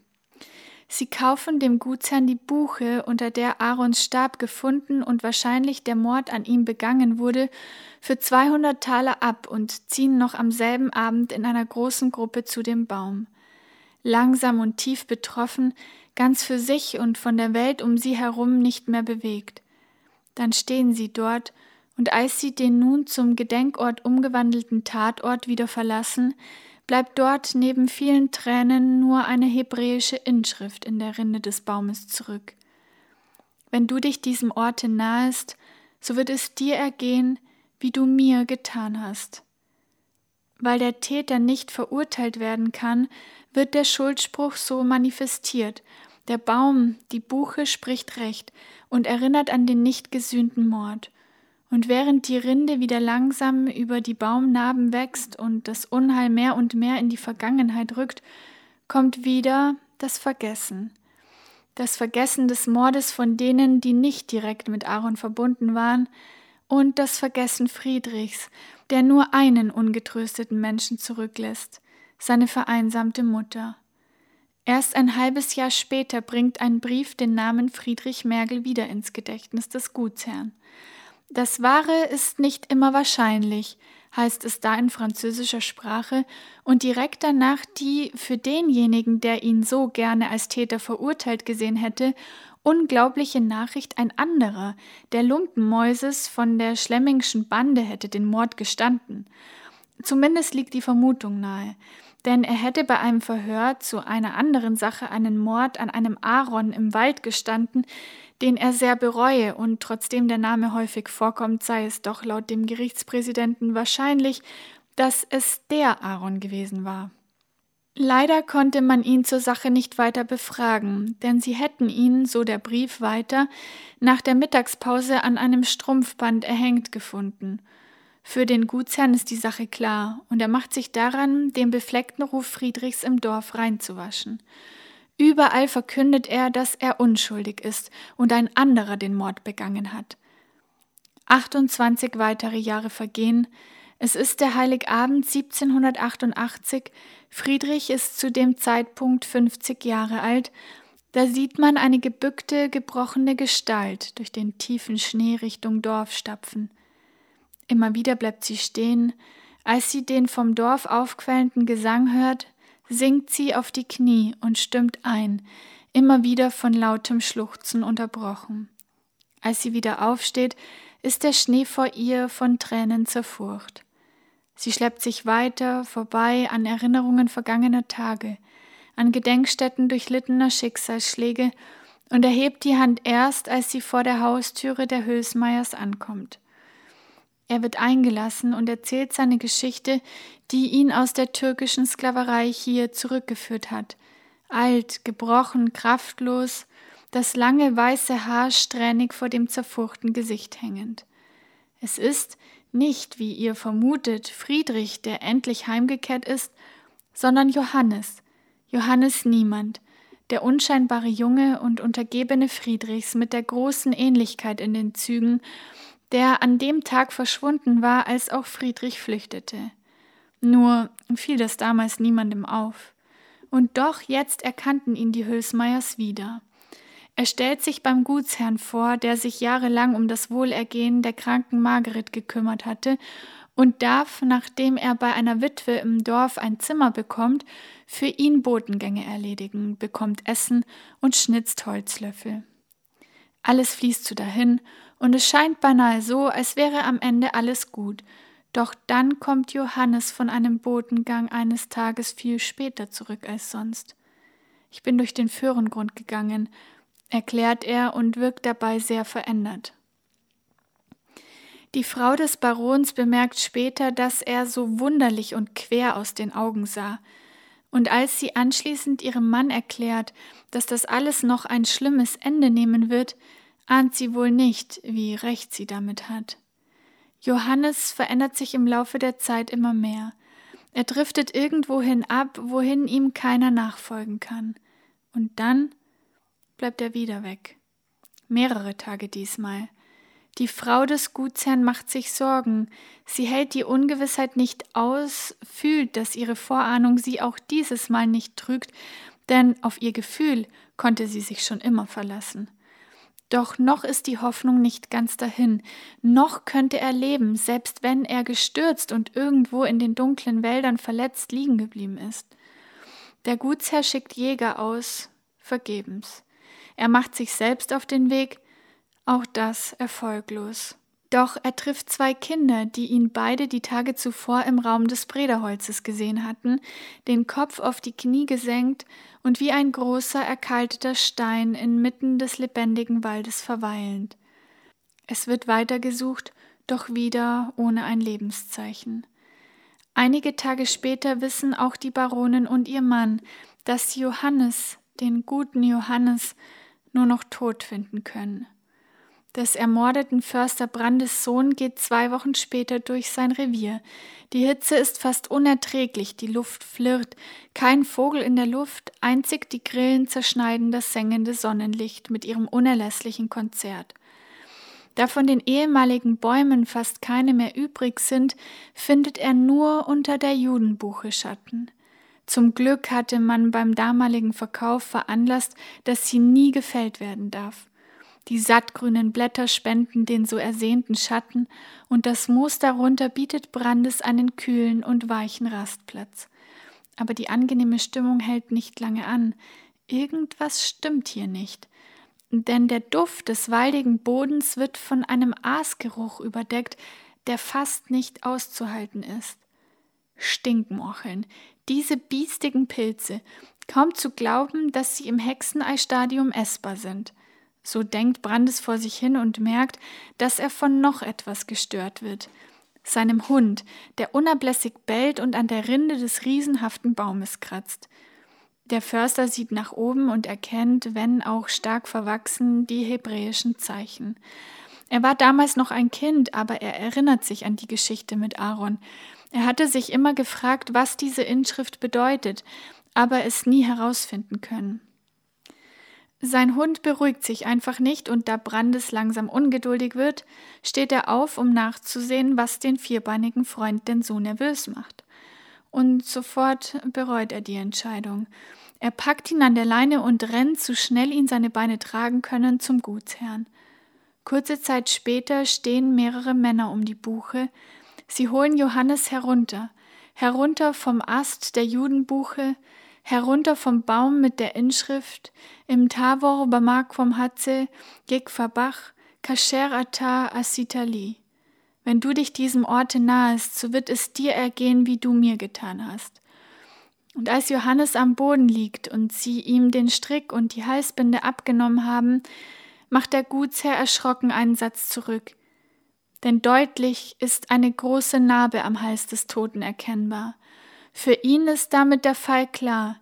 Sie kaufen dem Gutsherrn die Buche, unter der Aarons Stab gefunden und wahrscheinlich der Mord an ihm begangen wurde, für 200 Taler ab und ziehen noch am selben Abend in einer großen Gruppe zu dem Baum langsam und tief betroffen, ganz für sich und von der Welt um sie herum nicht mehr bewegt. Dann stehen sie dort, und als sie den nun zum Gedenkort umgewandelten Tatort wieder verlassen, bleibt dort neben vielen Tränen nur eine hebräische Inschrift in der Rinde des Baumes zurück. Wenn du dich diesem Orte nahest, so wird es dir ergehen, wie du mir getan hast. Weil der Täter nicht verurteilt werden kann, wird der Schuldspruch so manifestiert. Der Baum, die Buche spricht recht und erinnert an den nicht gesühnten Mord. Und während die Rinde wieder langsam über die Baumnarben wächst und das Unheil mehr und mehr in die Vergangenheit rückt, kommt wieder das Vergessen. Das Vergessen des Mordes von denen, die nicht direkt mit Aaron verbunden waren, und das Vergessen Friedrichs, der nur einen ungetrösteten Menschen zurücklässt, seine vereinsamte Mutter. Erst ein halbes Jahr später bringt ein Brief den Namen Friedrich Mergel wieder ins Gedächtnis des Gutsherrn. Das Wahre ist nicht immer wahrscheinlich, heißt es da in französischer Sprache, und direkt danach die für denjenigen, der ihn so gerne als Täter verurteilt gesehen hätte, unglaubliche Nachricht ein anderer, der Lumpenmäuses von der Schlemmingschen Bande hätte den Mord gestanden. Zumindest liegt die Vermutung nahe denn er hätte bei einem Verhör zu einer anderen Sache einen Mord an einem Aaron im Wald gestanden, den er sehr bereue, und trotzdem der Name häufig vorkommt, sei es doch laut dem Gerichtspräsidenten wahrscheinlich, dass es der Aaron gewesen war. Leider konnte man ihn zur Sache nicht weiter befragen, denn sie hätten ihn, so der Brief weiter, nach der Mittagspause an einem Strumpfband erhängt gefunden – für den Gutsherrn ist die Sache klar, und er macht sich daran, den befleckten Ruf Friedrichs im Dorf reinzuwaschen. Überall verkündet er, dass er unschuldig ist und ein anderer den Mord begangen hat. 28 weitere Jahre vergehen. Es ist der Heiligabend 1788. Friedrich ist zu dem Zeitpunkt 50 Jahre alt. Da sieht man eine gebückte, gebrochene Gestalt durch den tiefen Schnee Richtung Dorf stapfen. Immer wieder bleibt sie stehen. Als sie den vom Dorf aufquellenden Gesang hört, sinkt sie auf die Knie und stimmt ein, immer wieder von lautem Schluchzen unterbrochen. Als sie wieder aufsteht, ist der Schnee vor ihr von Tränen zerfurcht. Sie schleppt sich weiter vorbei an Erinnerungen vergangener Tage, an Gedenkstätten durchlittener Schicksalsschläge und erhebt die Hand erst, als sie vor der Haustüre der Hülsmeyers ankommt. Er wird eingelassen und erzählt seine Geschichte, die ihn aus der türkischen Sklaverei hier zurückgeführt hat. Alt, gebrochen, kraftlos, das lange weiße Haar strähnig vor dem zerfurchten Gesicht hängend. Es ist nicht, wie ihr vermutet, Friedrich, der endlich heimgekehrt ist, sondern Johannes, Johannes Niemand, der unscheinbare Junge und Untergebene Friedrichs mit der großen Ähnlichkeit in den Zügen der an dem Tag verschwunden war, als auch Friedrich flüchtete. Nur fiel das damals niemandem auf. Und doch jetzt erkannten ihn die Hülsmeyers wieder. Er stellt sich beim Gutsherrn vor, der sich jahrelang um das Wohlergehen der kranken Margaret gekümmert hatte und darf, nachdem er bei einer Witwe im Dorf ein Zimmer bekommt, für ihn Botengänge erledigen, bekommt Essen und schnitzt Holzlöffel. Alles fließt zu dahin und es scheint beinahe so, als wäre am Ende alles gut. Doch dann kommt Johannes von einem Botengang eines Tages viel später zurück als sonst. Ich bin durch den Föhrengrund gegangen, erklärt er und wirkt dabei sehr verändert. Die Frau des Barons bemerkt später, dass er so wunderlich und quer aus den Augen sah, und als sie anschließend ihrem Mann erklärt, dass das alles noch ein schlimmes Ende nehmen wird, ahnt sie wohl nicht, wie recht sie damit hat. Johannes verändert sich im Laufe der Zeit immer mehr. Er driftet irgendwohin ab, wohin ihm keiner nachfolgen kann. Und dann bleibt er wieder weg. Mehrere Tage diesmal. Die Frau des Gutsherrn macht sich Sorgen. Sie hält die Ungewissheit nicht aus, fühlt, dass ihre Vorahnung sie auch dieses Mal nicht trügt, denn auf ihr Gefühl konnte sie sich schon immer verlassen. Doch noch ist die Hoffnung nicht ganz dahin, noch könnte er leben, selbst wenn er gestürzt und irgendwo in den dunklen Wäldern verletzt liegen geblieben ist. Der Gutsherr schickt Jäger aus, vergebens. Er macht sich selbst auf den Weg, auch das erfolglos. Doch er trifft zwei Kinder, die ihn beide die Tage zuvor im Raum des Brederholzes gesehen hatten, den Kopf auf die Knie gesenkt und wie ein großer, erkalteter Stein inmitten des lebendigen Waldes verweilend. Es wird weitergesucht, doch wieder ohne ein Lebenszeichen. Einige Tage später wissen auch die Baronin und ihr Mann, dass Johannes, den guten Johannes, nur noch tot finden können des ermordeten Förster Brandes Sohn geht zwei Wochen später durch sein Revier. Die Hitze ist fast unerträglich, die Luft flirrt, kein Vogel in der Luft, einzig die Grillen zerschneiden das sengende Sonnenlicht mit ihrem unerlässlichen Konzert. Da von den ehemaligen Bäumen fast keine mehr übrig sind, findet er nur unter der Judenbuche Schatten. Zum Glück hatte man beim damaligen Verkauf veranlasst, dass sie nie gefällt werden darf. Die sattgrünen Blätter spenden den so ersehnten Schatten, und das Moos darunter bietet Brandes einen kühlen und weichen Rastplatz. Aber die angenehme Stimmung hält nicht lange an. Irgendwas stimmt hier nicht. Denn der Duft des waldigen Bodens wird von einem Aasgeruch überdeckt, der fast nicht auszuhalten ist. Stinkmorcheln, diese biestigen Pilze, kaum zu glauben, dass sie im Hexeneistadium essbar sind. So denkt Brandes vor sich hin und merkt, dass er von noch etwas gestört wird. Seinem Hund, der unablässig bellt und an der Rinde des riesenhaften Baumes kratzt. Der Förster sieht nach oben und erkennt, wenn auch stark verwachsen, die hebräischen Zeichen. Er war damals noch ein Kind, aber er erinnert sich an die Geschichte mit Aaron. Er hatte sich immer gefragt, was diese Inschrift bedeutet, aber es nie herausfinden können. Sein Hund beruhigt sich einfach nicht und da Brandes langsam ungeduldig wird, steht er auf, um nachzusehen, was den vierbeinigen Freund denn so nervös macht. Und sofort bereut er die Entscheidung. Er packt ihn an der Leine und rennt, so schnell ihn seine Beine tragen können, zum Gutsherrn. Kurze Zeit später stehen mehrere Männer um die Buche. Sie holen Johannes herunter, herunter vom Ast der Judenbuche, herunter vom Baum mit der Inschrift Im Tavor Bamak vom Hatze Bach Kasher Ata Asitali. Wenn du dich diesem Orte nahest, so wird es dir ergehen, wie du mir getan hast. Und als Johannes am Boden liegt und sie ihm den Strick und die Halsbinde abgenommen haben, macht der Gutsherr erschrocken einen Satz zurück. Denn deutlich ist eine große Narbe am Hals des Toten erkennbar. Für ihn ist damit der Fall klar.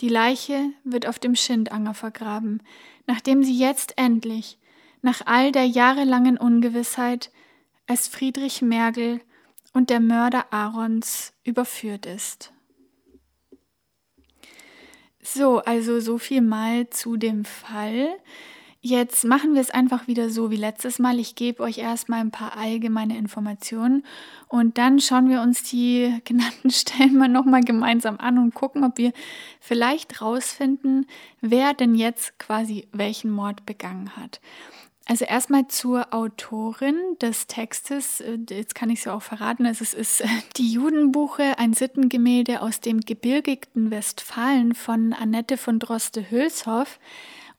Die Leiche wird auf dem Schindanger vergraben, nachdem sie jetzt endlich, nach all der jahrelangen Ungewissheit, als Friedrich Mergel und der Mörder Aarons überführt ist. So, also so viel mal zu dem Fall. Jetzt machen wir es einfach wieder so wie letztes Mal. Ich gebe euch erstmal ein paar allgemeine Informationen und dann schauen wir uns die [LAUGHS] genannten Stellen mal nochmal gemeinsam an und gucken, ob wir vielleicht rausfinden, wer denn jetzt quasi welchen Mord begangen hat. Also erstmal zur Autorin des Textes, äh, jetzt kann ich es ja auch verraten, es ist die Judenbuche, ein Sittengemälde aus dem gebirgigten Westfalen von Annette von Droste-Hülshoff.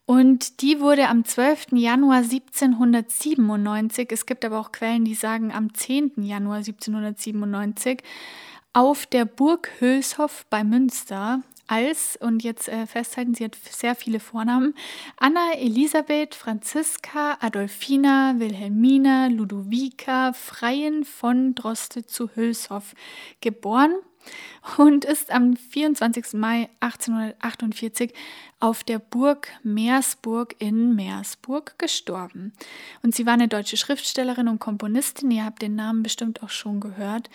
Und die wurde am 12. Januar 1797, es gibt aber auch Quellen, die sagen am 10. Januar 1797, auf der Burg Hülshoff bei Münster als, und jetzt äh, festhalten, sie hat sehr viele Vornamen, Anna Elisabeth, Franziska, Adolfina, Wilhelmina, Ludovica, Freien von Droste zu Hülshoff geboren und ist am 24. Mai 1848 auf der Burg Meersburg in Meersburg gestorben. Und sie war eine deutsche Schriftstellerin und Komponistin, ihr habt den Namen bestimmt auch schon gehört.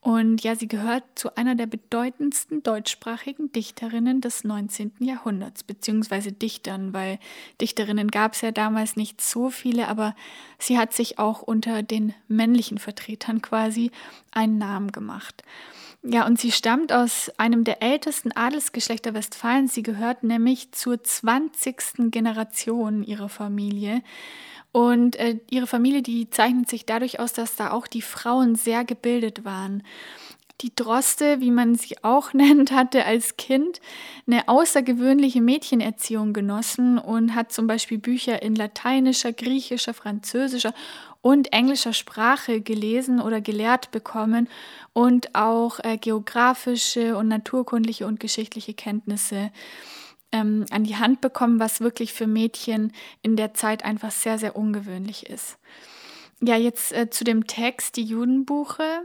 Und ja, sie gehört zu einer der bedeutendsten deutschsprachigen Dichterinnen des 19. Jahrhunderts, beziehungsweise Dichtern, weil Dichterinnen gab es ja damals nicht so viele, aber sie hat sich auch unter den männlichen Vertretern quasi einen Namen gemacht. Ja, und sie stammt aus einem der ältesten Adelsgeschlechter Westfalens. Sie gehört nämlich zur 20. Generation ihrer Familie. Und äh, ihre Familie, die zeichnet sich dadurch aus, dass da auch die Frauen sehr gebildet waren. Die Droste, wie man sie auch [LAUGHS] nennt, hatte als Kind eine außergewöhnliche Mädchenerziehung genossen und hat zum Beispiel Bücher in lateinischer, griechischer, französischer und englischer Sprache gelesen oder gelehrt bekommen und auch äh, geografische und naturkundliche und geschichtliche Kenntnisse ähm, an die Hand bekommen, was wirklich für Mädchen in der Zeit einfach sehr, sehr ungewöhnlich ist. Ja, jetzt äh, zu dem Text, die Judenbuche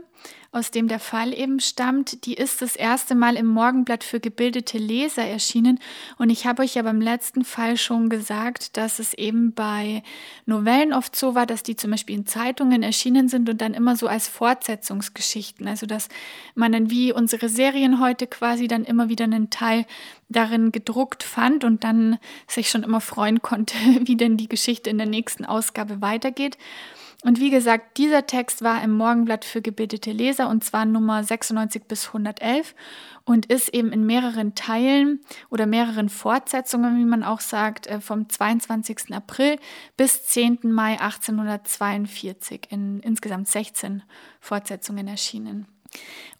aus dem der Fall eben stammt, die ist das erste Mal im Morgenblatt für gebildete Leser erschienen. Und ich habe euch ja beim letzten Fall schon gesagt, dass es eben bei Novellen oft so war, dass die zum Beispiel in Zeitungen erschienen sind und dann immer so als Fortsetzungsgeschichten. Also dass man dann wie unsere Serien heute quasi dann immer wieder einen Teil darin gedruckt fand und dann sich schon immer freuen konnte, [LAUGHS] wie denn die Geschichte in der nächsten Ausgabe weitergeht. Und wie gesagt, dieser Text war im Morgenblatt für gebildete Leser und zwar Nummer 96 bis 111 und ist eben in mehreren Teilen oder mehreren Fortsetzungen, wie man auch sagt, äh, vom 22. April bis 10. Mai 1842 in insgesamt 16 Fortsetzungen erschienen.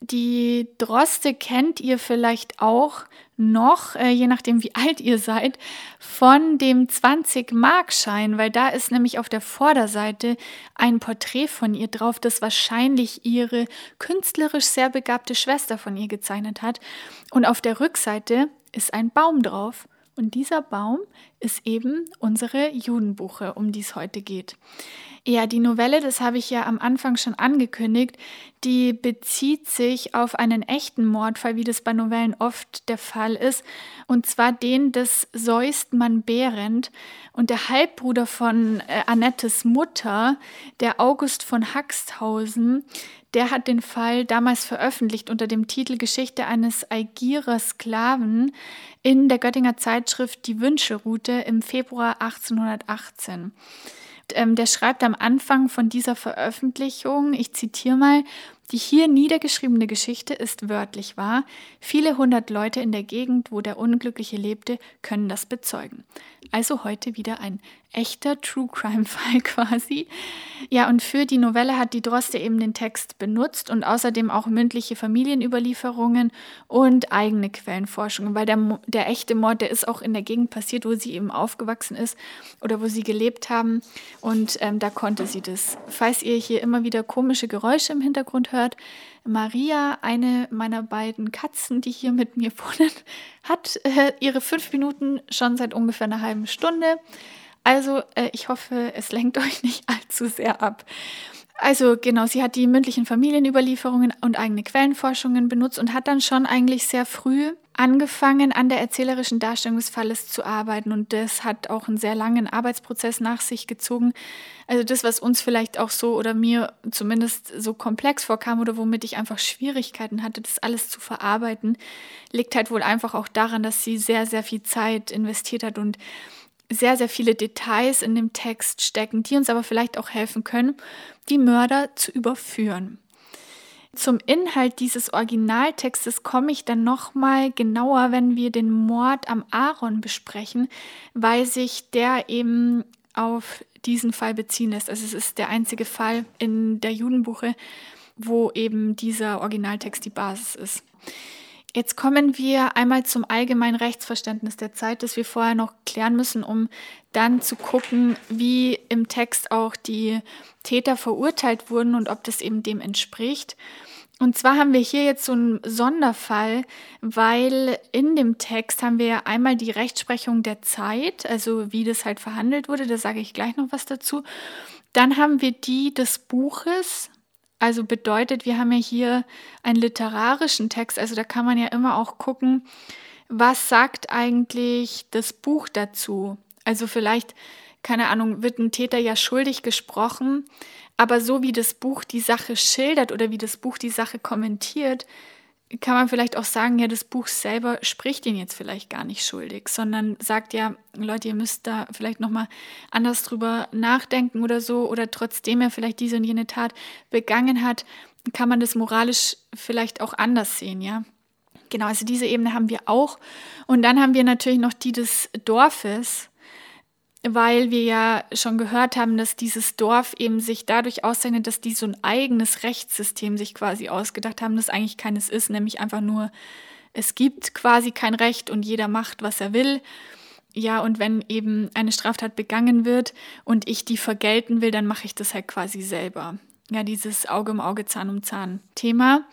Die Droste kennt ihr vielleicht auch noch, äh, je nachdem wie alt ihr seid, von dem 20-Markschein, weil da ist nämlich auf der Vorderseite ein Porträt von ihr drauf, das wahrscheinlich ihre künstlerisch sehr begabte Schwester von ihr gezeichnet hat. Und auf der Rückseite ist ein Baum drauf. Und dieser Baum ist eben unsere Judenbuche, um die es heute geht. Ja, die Novelle, das habe ich ja am Anfang schon angekündigt, die bezieht sich auf einen echten Mordfall, wie das bei Novellen oft der Fall ist, und zwar den des Seustmann Behrendt und der Halbbruder von äh, Annettes Mutter, der August von Haxthausen, der hat den Fall damals veröffentlicht unter dem Titel Geschichte eines Aigirer Sklaven in der Göttinger Zeitschrift Die Wünscheroute im Februar 1818. Ähm, der schreibt am Anfang von dieser Veröffentlichung, ich zitiere mal, die hier niedergeschriebene Geschichte ist wörtlich wahr. Viele hundert Leute in der Gegend, wo der Unglückliche lebte, können das bezeugen. Also heute wieder ein echter True Crime Fall [LAUGHS] quasi. Ja, und für die Novelle hat die Droste eben den Text benutzt und außerdem auch mündliche Familienüberlieferungen und eigene Quellenforschungen, weil der, der echte Mord, der ist auch in der Gegend passiert, wo sie eben aufgewachsen ist oder wo sie gelebt haben. Und ähm, da konnte sie das. Falls ihr hier immer wieder komische Geräusche im Hintergrund hört, Maria, eine meiner beiden Katzen, die hier mit mir [LAUGHS] wohnen, hat äh, ihre fünf Minuten schon seit ungefähr einer halben Stunde. Also äh, ich hoffe, es lenkt [LAUGHS] euch nicht allzu sehr ab. Also genau, sie hat die mündlichen Familienüberlieferungen und eigene Quellenforschungen benutzt und hat dann schon eigentlich sehr früh angefangen, an der erzählerischen Darstellung des Falles zu arbeiten. Und das hat auch einen sehr langen Arbeitsprozess nach sich gezogen. Also das, was uns vielleicht auch so oder mir zumindest so komplex vorkam oder womit ich einfach Schwierigkeiten hatte, das alles zu verarbeiten, liegt halt wohl einfach auch daran, dass sie sehr, sehr viel Zeit investiert hat und sehr, sehr viele Details in dem Text stecken, die uns aber vielleicht auch helfen können, die Mörder zu überführen. Zum Inhalt dieses Originaltextes komme ich dann nochmal genauer, wenn wir den Mord am Aaron besprechen, weil sich der eben auf diesen Fall beziehen lässt. Also es ist der einzige Fall in der Judenbuche, wo eben dieser Originaltext die Basis ist. Jetzt kommen wir einmal zum allgemeinen Rechtsverständnis der Zeit, das wir vorher noch klären müssen, um dann zu gucken, wie im Text auch die Täter verurteilt wurden und ob das eben dem entspricht. Und zwar haben wir hier jetzt so einen Sonderfall, weil in dem Text haben wir einmal die Rechtsprechung der Zeit, also wie das halt verhandelt wurde, da sage ich gleich noch was dazu. Dann haben wir die des Buches, also bedeutet, wir haben ja hier einen literarischen Text, also da kann man ja immer auch gucken, was sagt eigentlich das Buch dazu? Also vielleicht, keine Ahnung, wird ein Täter ja schuldig gesprochen, aber so wie das Buch die Sache schildert oder wie das Buch die Sache kommentiert, kann man vielleicht auch sagen, ja, das Buch selber spricht ihn jetzt vielleicht gar nicht schuldig, sondern sagt ja, Leute, ihr müsst da vielleicht nochmal anders drüber nachdenken oder so, oder trotzdem er vielleicht diese und jene Tat begangen hat, kann man das moralisch vielleicht auch anders sehen, ja. Genau, also diese Ebene haben wir auch. Und dann haben wir natürlich noch die des Dorfes, weil wir ja schon gehört haben, dass dieses Dorf eben sich dadurch auszeichnet, dass die so ein eigenes Rechtssystem sich quasi ausgedacht haben, das eigentlich keines ist, nämlich einfach nur, es gibt quasi kein Recht und jeder macht, was er will. Ja, und wenn eben eine Straftat begangen wird und ich die vergelten will, dann mache ich das halt quasi selber. Ja, dieses Auge um Auge, Zahn um Zahn Thema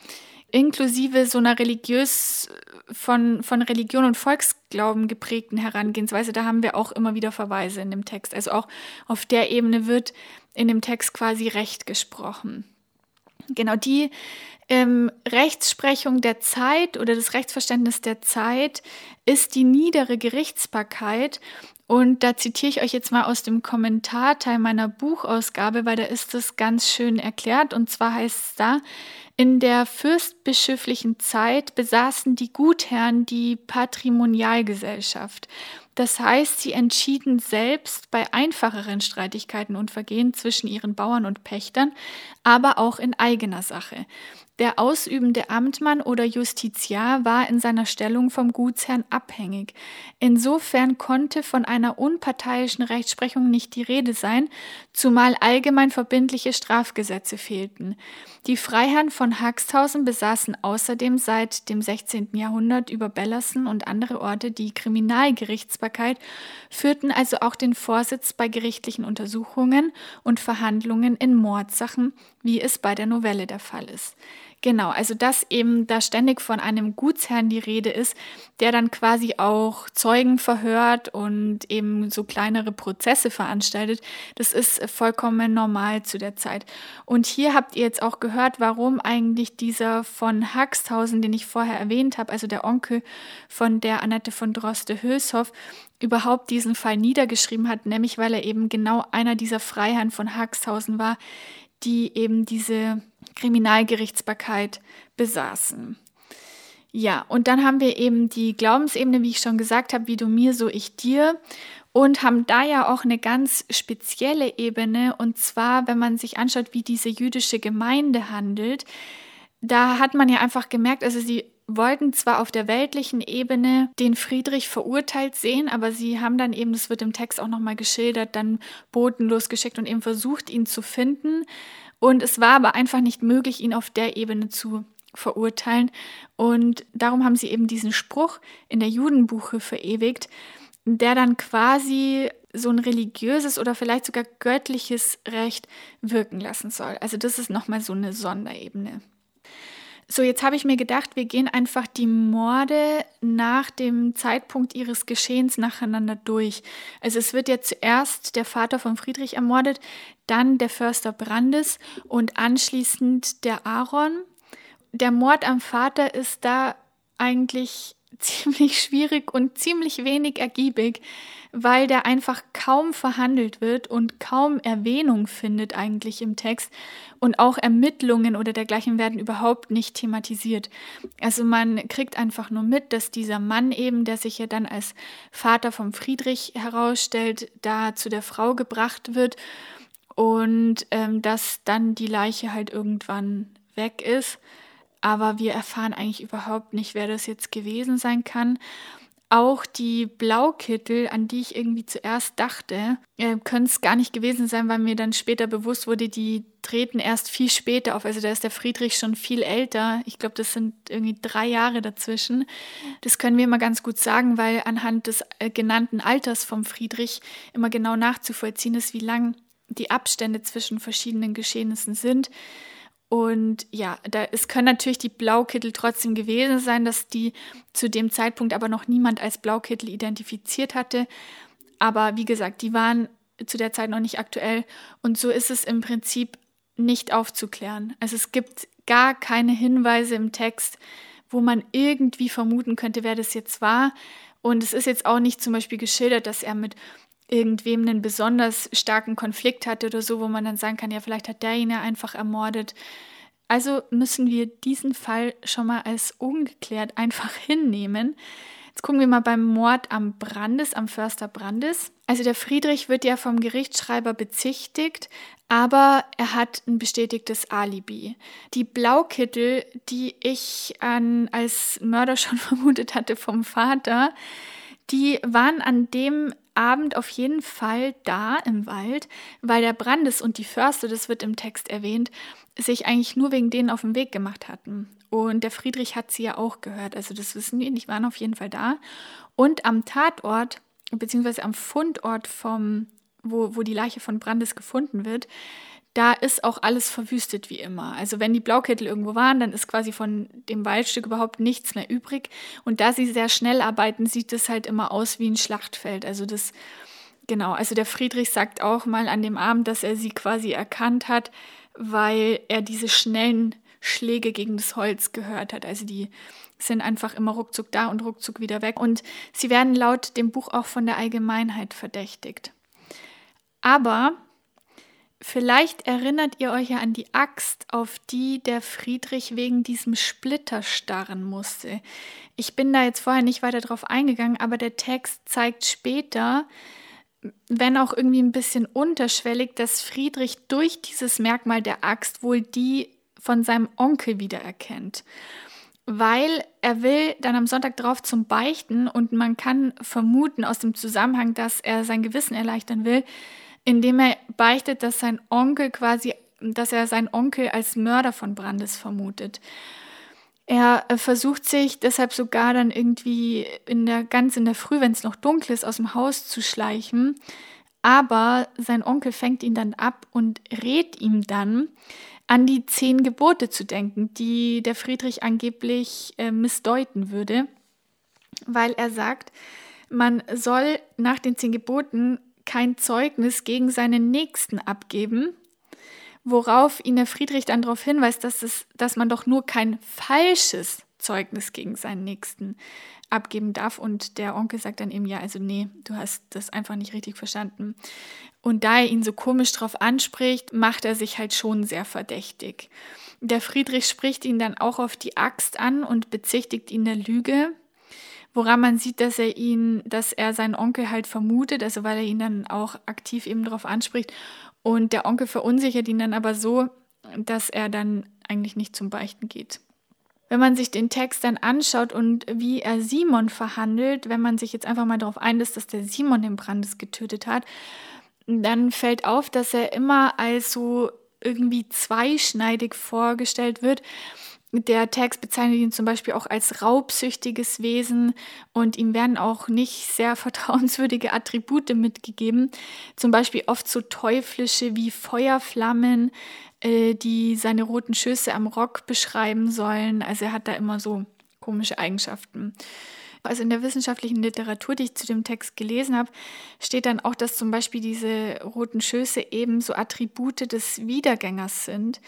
inklusive so einer religiös von, von Religion und Volksglauben geprägten Herangehensweise, da haben wir auch immer wieder Verweise in dem Text. Also auch auf der Ebene wird in dem Text quasi Recht gesprochen. Genau die ähm, Rechtsprechung der Zeit oder das Rechtsverständnis der Zeit ist die niedere Gerichtsbarkeit. Und da zitiere ich euch jetzt mal aus dem Kommentarteil meiner Buchausgabe, weil da ist es ganz schön erklärt. Und zwar heißt es da, in der fürstbischöflichen Zeit besaßen die Gutherren die Patrimonialgesellschaft. Das heißt, sie entschieden selbst bei einfacheren Streitigkeiten und Vergehen zwischen ihren Bauern und Pächtern, aber auch in eigener Sache. Der ausübende Amtmann oder Justiziar war in seiner Stellung vom Gutsherrn abhängig. Insofern konnte von einer unparteiischen Rechtsprechung nicht die Rede sein, zumal allgemein verbindliche Strafgesetze fehlten. Die Freiherren von Haxthausen besaßen außerdem seit dem 16. Jahrhundert über Bellersen und andere Orte die Kriminalgerichtsbarkeit, führten also auch den Vorsitz bei gerichtlichen Untersuchungen und Verhandlungen in Mordsachen, wie es bei der Novelle der Fall ist. Genau, also dass eben da ständig von einem Gutsherrn die Rede ist, der dann quasi auch Zeugen verhört und eben so kleinere Prozesse veranstaltet, das ist vollkommen normal zu der Zeit. Und hier habt ihr jetzt auch gehört, warum eigentlich dieser von Haxthausen, den ich vorher erwähnt habe, also der Onkel von der Annette von Droste-Hülshoff, überhaupt diesen Fall niedergeschrieben hat, nämlich weil er eben genau einer dieser Freiherren von Haxthausen war, die eben diese Kriminalgerichtsbarkeit besaßen. Ja, und dann haben wir eben die Glaubensebene, wie ich schon gesagt habe, wie du mir, so ich dir. Und haben da ja auch eine ganz spezielle Ebene. Und zwar, wenn man sich anschaut, wie diese jüdische Gemeinde handelt, da hat man ja einfach gemerkt, also sie wollten zwar auf der weltlichen Ebene den Friedrich verurteilt sehen, aber sie haben dann eben, das wird im Text auch nochmal geschildert, dann Boten losgeschickt und eben versucht, ihn zu finden. Und es war aber einfach nicht möglich, ihn auf der Ebene zu verurteilen. Und darum haben sie eben diesen Spruch in der Judenbuche verewigt, der dann quasi so ein religiöses oder vielleicht sogar göttliches Recht wirken lassen soll. Also das ist nochmal so eine Sonderebene. So, jetzt habe ich mir gedacht, wir gehen einfach die Morde nach dem Zeitpunkt ihres Geschehens nacheinander durch. Also es wird ja zuerst der Vater von Friedrich ermordet, dann der Förster Brandes und anschließend der Aaron. Der Mord am Vater ist da eigentlich ziemlich schwierig und ziemlich wenig ergiebig, weil der einfach kaum verhandelt wird und kaum Erwähnung findet eigentlich im Text und auch Ermittlungen oder dergleichen werden überhaupt nicht thematisiert. Also man kriegt einfach nur mit, dass dieser Mann eben, der sich ja dann als Vater von Friedrich herausstellt, da zu der Frau gebracht wird und ähm, dass dann die Leiche halt irgendwann weg ist aber wir erfahren eigentlich überhaupt nicht, wer das jetzt gewesen sein kann. auch die Blaukittel, an die ich irgendwie zuerst dachte, äh, können es gar nicht gewesen sein, weil mir dann später bewusst wurde, die treten erst viel später auf. Also da ist der Friedrich schon viel älter. Ich glaube, das sind irgendwie drei Jahre dazwischen. Das können wir immer ganz gut sagen, weil anhand des äh, genannten Alters vom Friedrich immer genau nachzuvollziehen ist, wie lang die Abstände zwischen verschiedenen Geschehnissen sind. Und ja, da, es können natürlich die Blaukittel trotzdem gewesen sein, dass die zu dem Zeitpunkt aber noch niemand als Blaukittel identifiziert hatte. Aber wie gesagt, die waren zu der Zeit noch nicht aktuell. Und so ist es im Prinzip nicht aufzuklären. Also es gibt gar keine Hinweise im Text, wo man irgendwie vermuten könnte, wer das jetzt war. Und es ist jetzt auch nicht zum Beispiel geschildert, dass er mit irgendwem einen besonders starken Konflikt hatte oder so, wo man dann sagen kann, ja, vielleicht hat der ihn ja einfach ermordet. Also müssen wir diesen Fall schon mal als ungeklärt einfach [LAUGHS] hinnehmen. Jetzt gucken wir mal beim Mord am Brandes, am Förster Brandes. Also der Friedrich wird ja vom Gerichtsschreiber bezichtigt, aber er hat ein bestätigtes Alibi. Die Blaukittel, die ich an, als Mörder schon [LAUGHS] vermutet hatte vom Vater, die waren an dem Abend auf jeden Fall da im Wald, weil der Brandes und die Förster, das wird im Text erwähnt, sich eigentlich nur wegen denen auf den Weg gemacht hatten. Und der Friedrich hat sie ja auch gehört, also das wissen wir, die waren auf jeden Fall da. Und am Tatort, beziehungsweise am Fundort vom, wo, wo die Leiche von Brandes gefunden wird, da ist auch alles verwüstet wie immer. Also wenn die Blaukittel irgendwo waren, dann ist quasi von dem Waldstück überhaupt nichts mehr übrig. Und da sie sehr schnell arbeiten, sieht es halt immer aus wie ein Schlachtfeld. Also das, genau, also der Friedrich sagt auch mal an dem Abend, dass er sie quasi erkannt hat, weil er diese schnellen Schläge gegen das Holz gehört hat. Also die sind einfach immer ruckzuck da und ruckzuck wieder weg. Und sie werden laut dem Buch auch von der Allgemeinheit verdächtigt. Aber Vielleicht erinnert ihr euch ja an die Axt, auf die der Friedrich wegen diesem Splitter starren musste. Ich bin da jetzt vorher nicht weiter drauf eingegangen, aber der Text zeigt später, wenn auch irgendwie ein bisschen unterschwellig, dass Friedrich durch dieses Merkmal der Axt wohl die von seinem Onkel wiedererkennt. Weil er will dann am Sonntag drauf zum Beichten und man kann vermuten aus dem Zusammenhang, dass er sein Gewissen erleichtern will, indem er beichtet, dass sein Onkel quasi, dass er seinen Onkel als Mörder von Brandes vermutet. Er äh, versucht sich deshalb sogar dann irgendwie in der ganz in der Früh, wenn es noch dunkel ist, aus dem Haus zu schleichen. Aber sein Onkel fängt ihn dann ab und rät ihm dann, an die zehn Gebote zu denken, die der Friedrich angeblich äh, missdeuten würde, weil er sagt, man soll nach den zehn Geboten kein Zeugnis gegen seinen Nächsten abgeben, worauf ihn der Friedrich dann darauf hinweist, dass, es, dass man doch nur kein falsches Zeugnis gegen seinen Nächsten abgeben darf. Und der Onkel sagt dann eben, ja, also nee, du hast das einfach nicht richtig verstanden. Und da er ihn so komisch drauf anspricht, macht er sich halt schon sehr verdächtig. Der Friedrich spricht ihn dann auch auf die Axt an und bezichtigt ihn der Lüge woran man sieht, dass er ihn, dass er seinen Onkel halt vermutet, also weil er ihn dann auch aktiv eben darauf anspricht. Und der Onkel verunsichert ihn dann aber so, dass er dann eigentlich nicht zum Beichten geht. Wenn man sich den Text dann anschaut und wie er Simon verhandelt, wenn man sich jetzt einfach mal darauf einlässt, dass der Simon den Brandes getötet hat, dann fällt auf, dass er immer als so irgendwie zweischneidig vorgestellt wird. Der Text bezeichnet ihn zum Beispiel auch als raubsüchtiges Wesen und ihm werden auch nicht sehr [LAUGHS] vertrauenswürdige Attribute mitgegeben. Zum Beispiel oft so teuflische wie Feuerflammen, äh, die seine roten Schüsse am Rock beschreiben sollen. Also er hat da immer so komische Eigenschaften. Also in der wissenschaftlichen Literatur, die ich zu dem Text gelesen habe, steht dann auch, dass zum Beispiel diese roten Schöße eben so Attribute des Wiedergängers sind.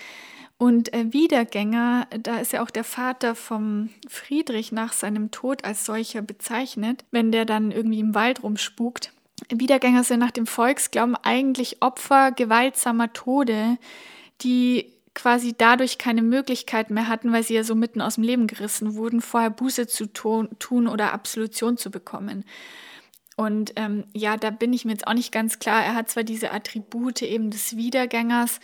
Und äh, Wiedergänger, da ist ja auch der Vater vom Friedrich nach seinem Tod als solcher bezeichnet, wenn der dann irgendwie im Wald rumspukt. Wiedergänger sind nach dem Volksglauben eigentlich Opfer gewaltsamer Tode, die quasi dadurch keine Möglichkeit mehr hatten, weil sie ja so mitten aus dem Leben gerissen wurden, vorher Buße zu tun oder Absolution zu bekommen. Und ähm, ja, da bin ich mir jetzt auch nicht ganz klar. Er hat zwar diese Attribute eben des Wiedergängers,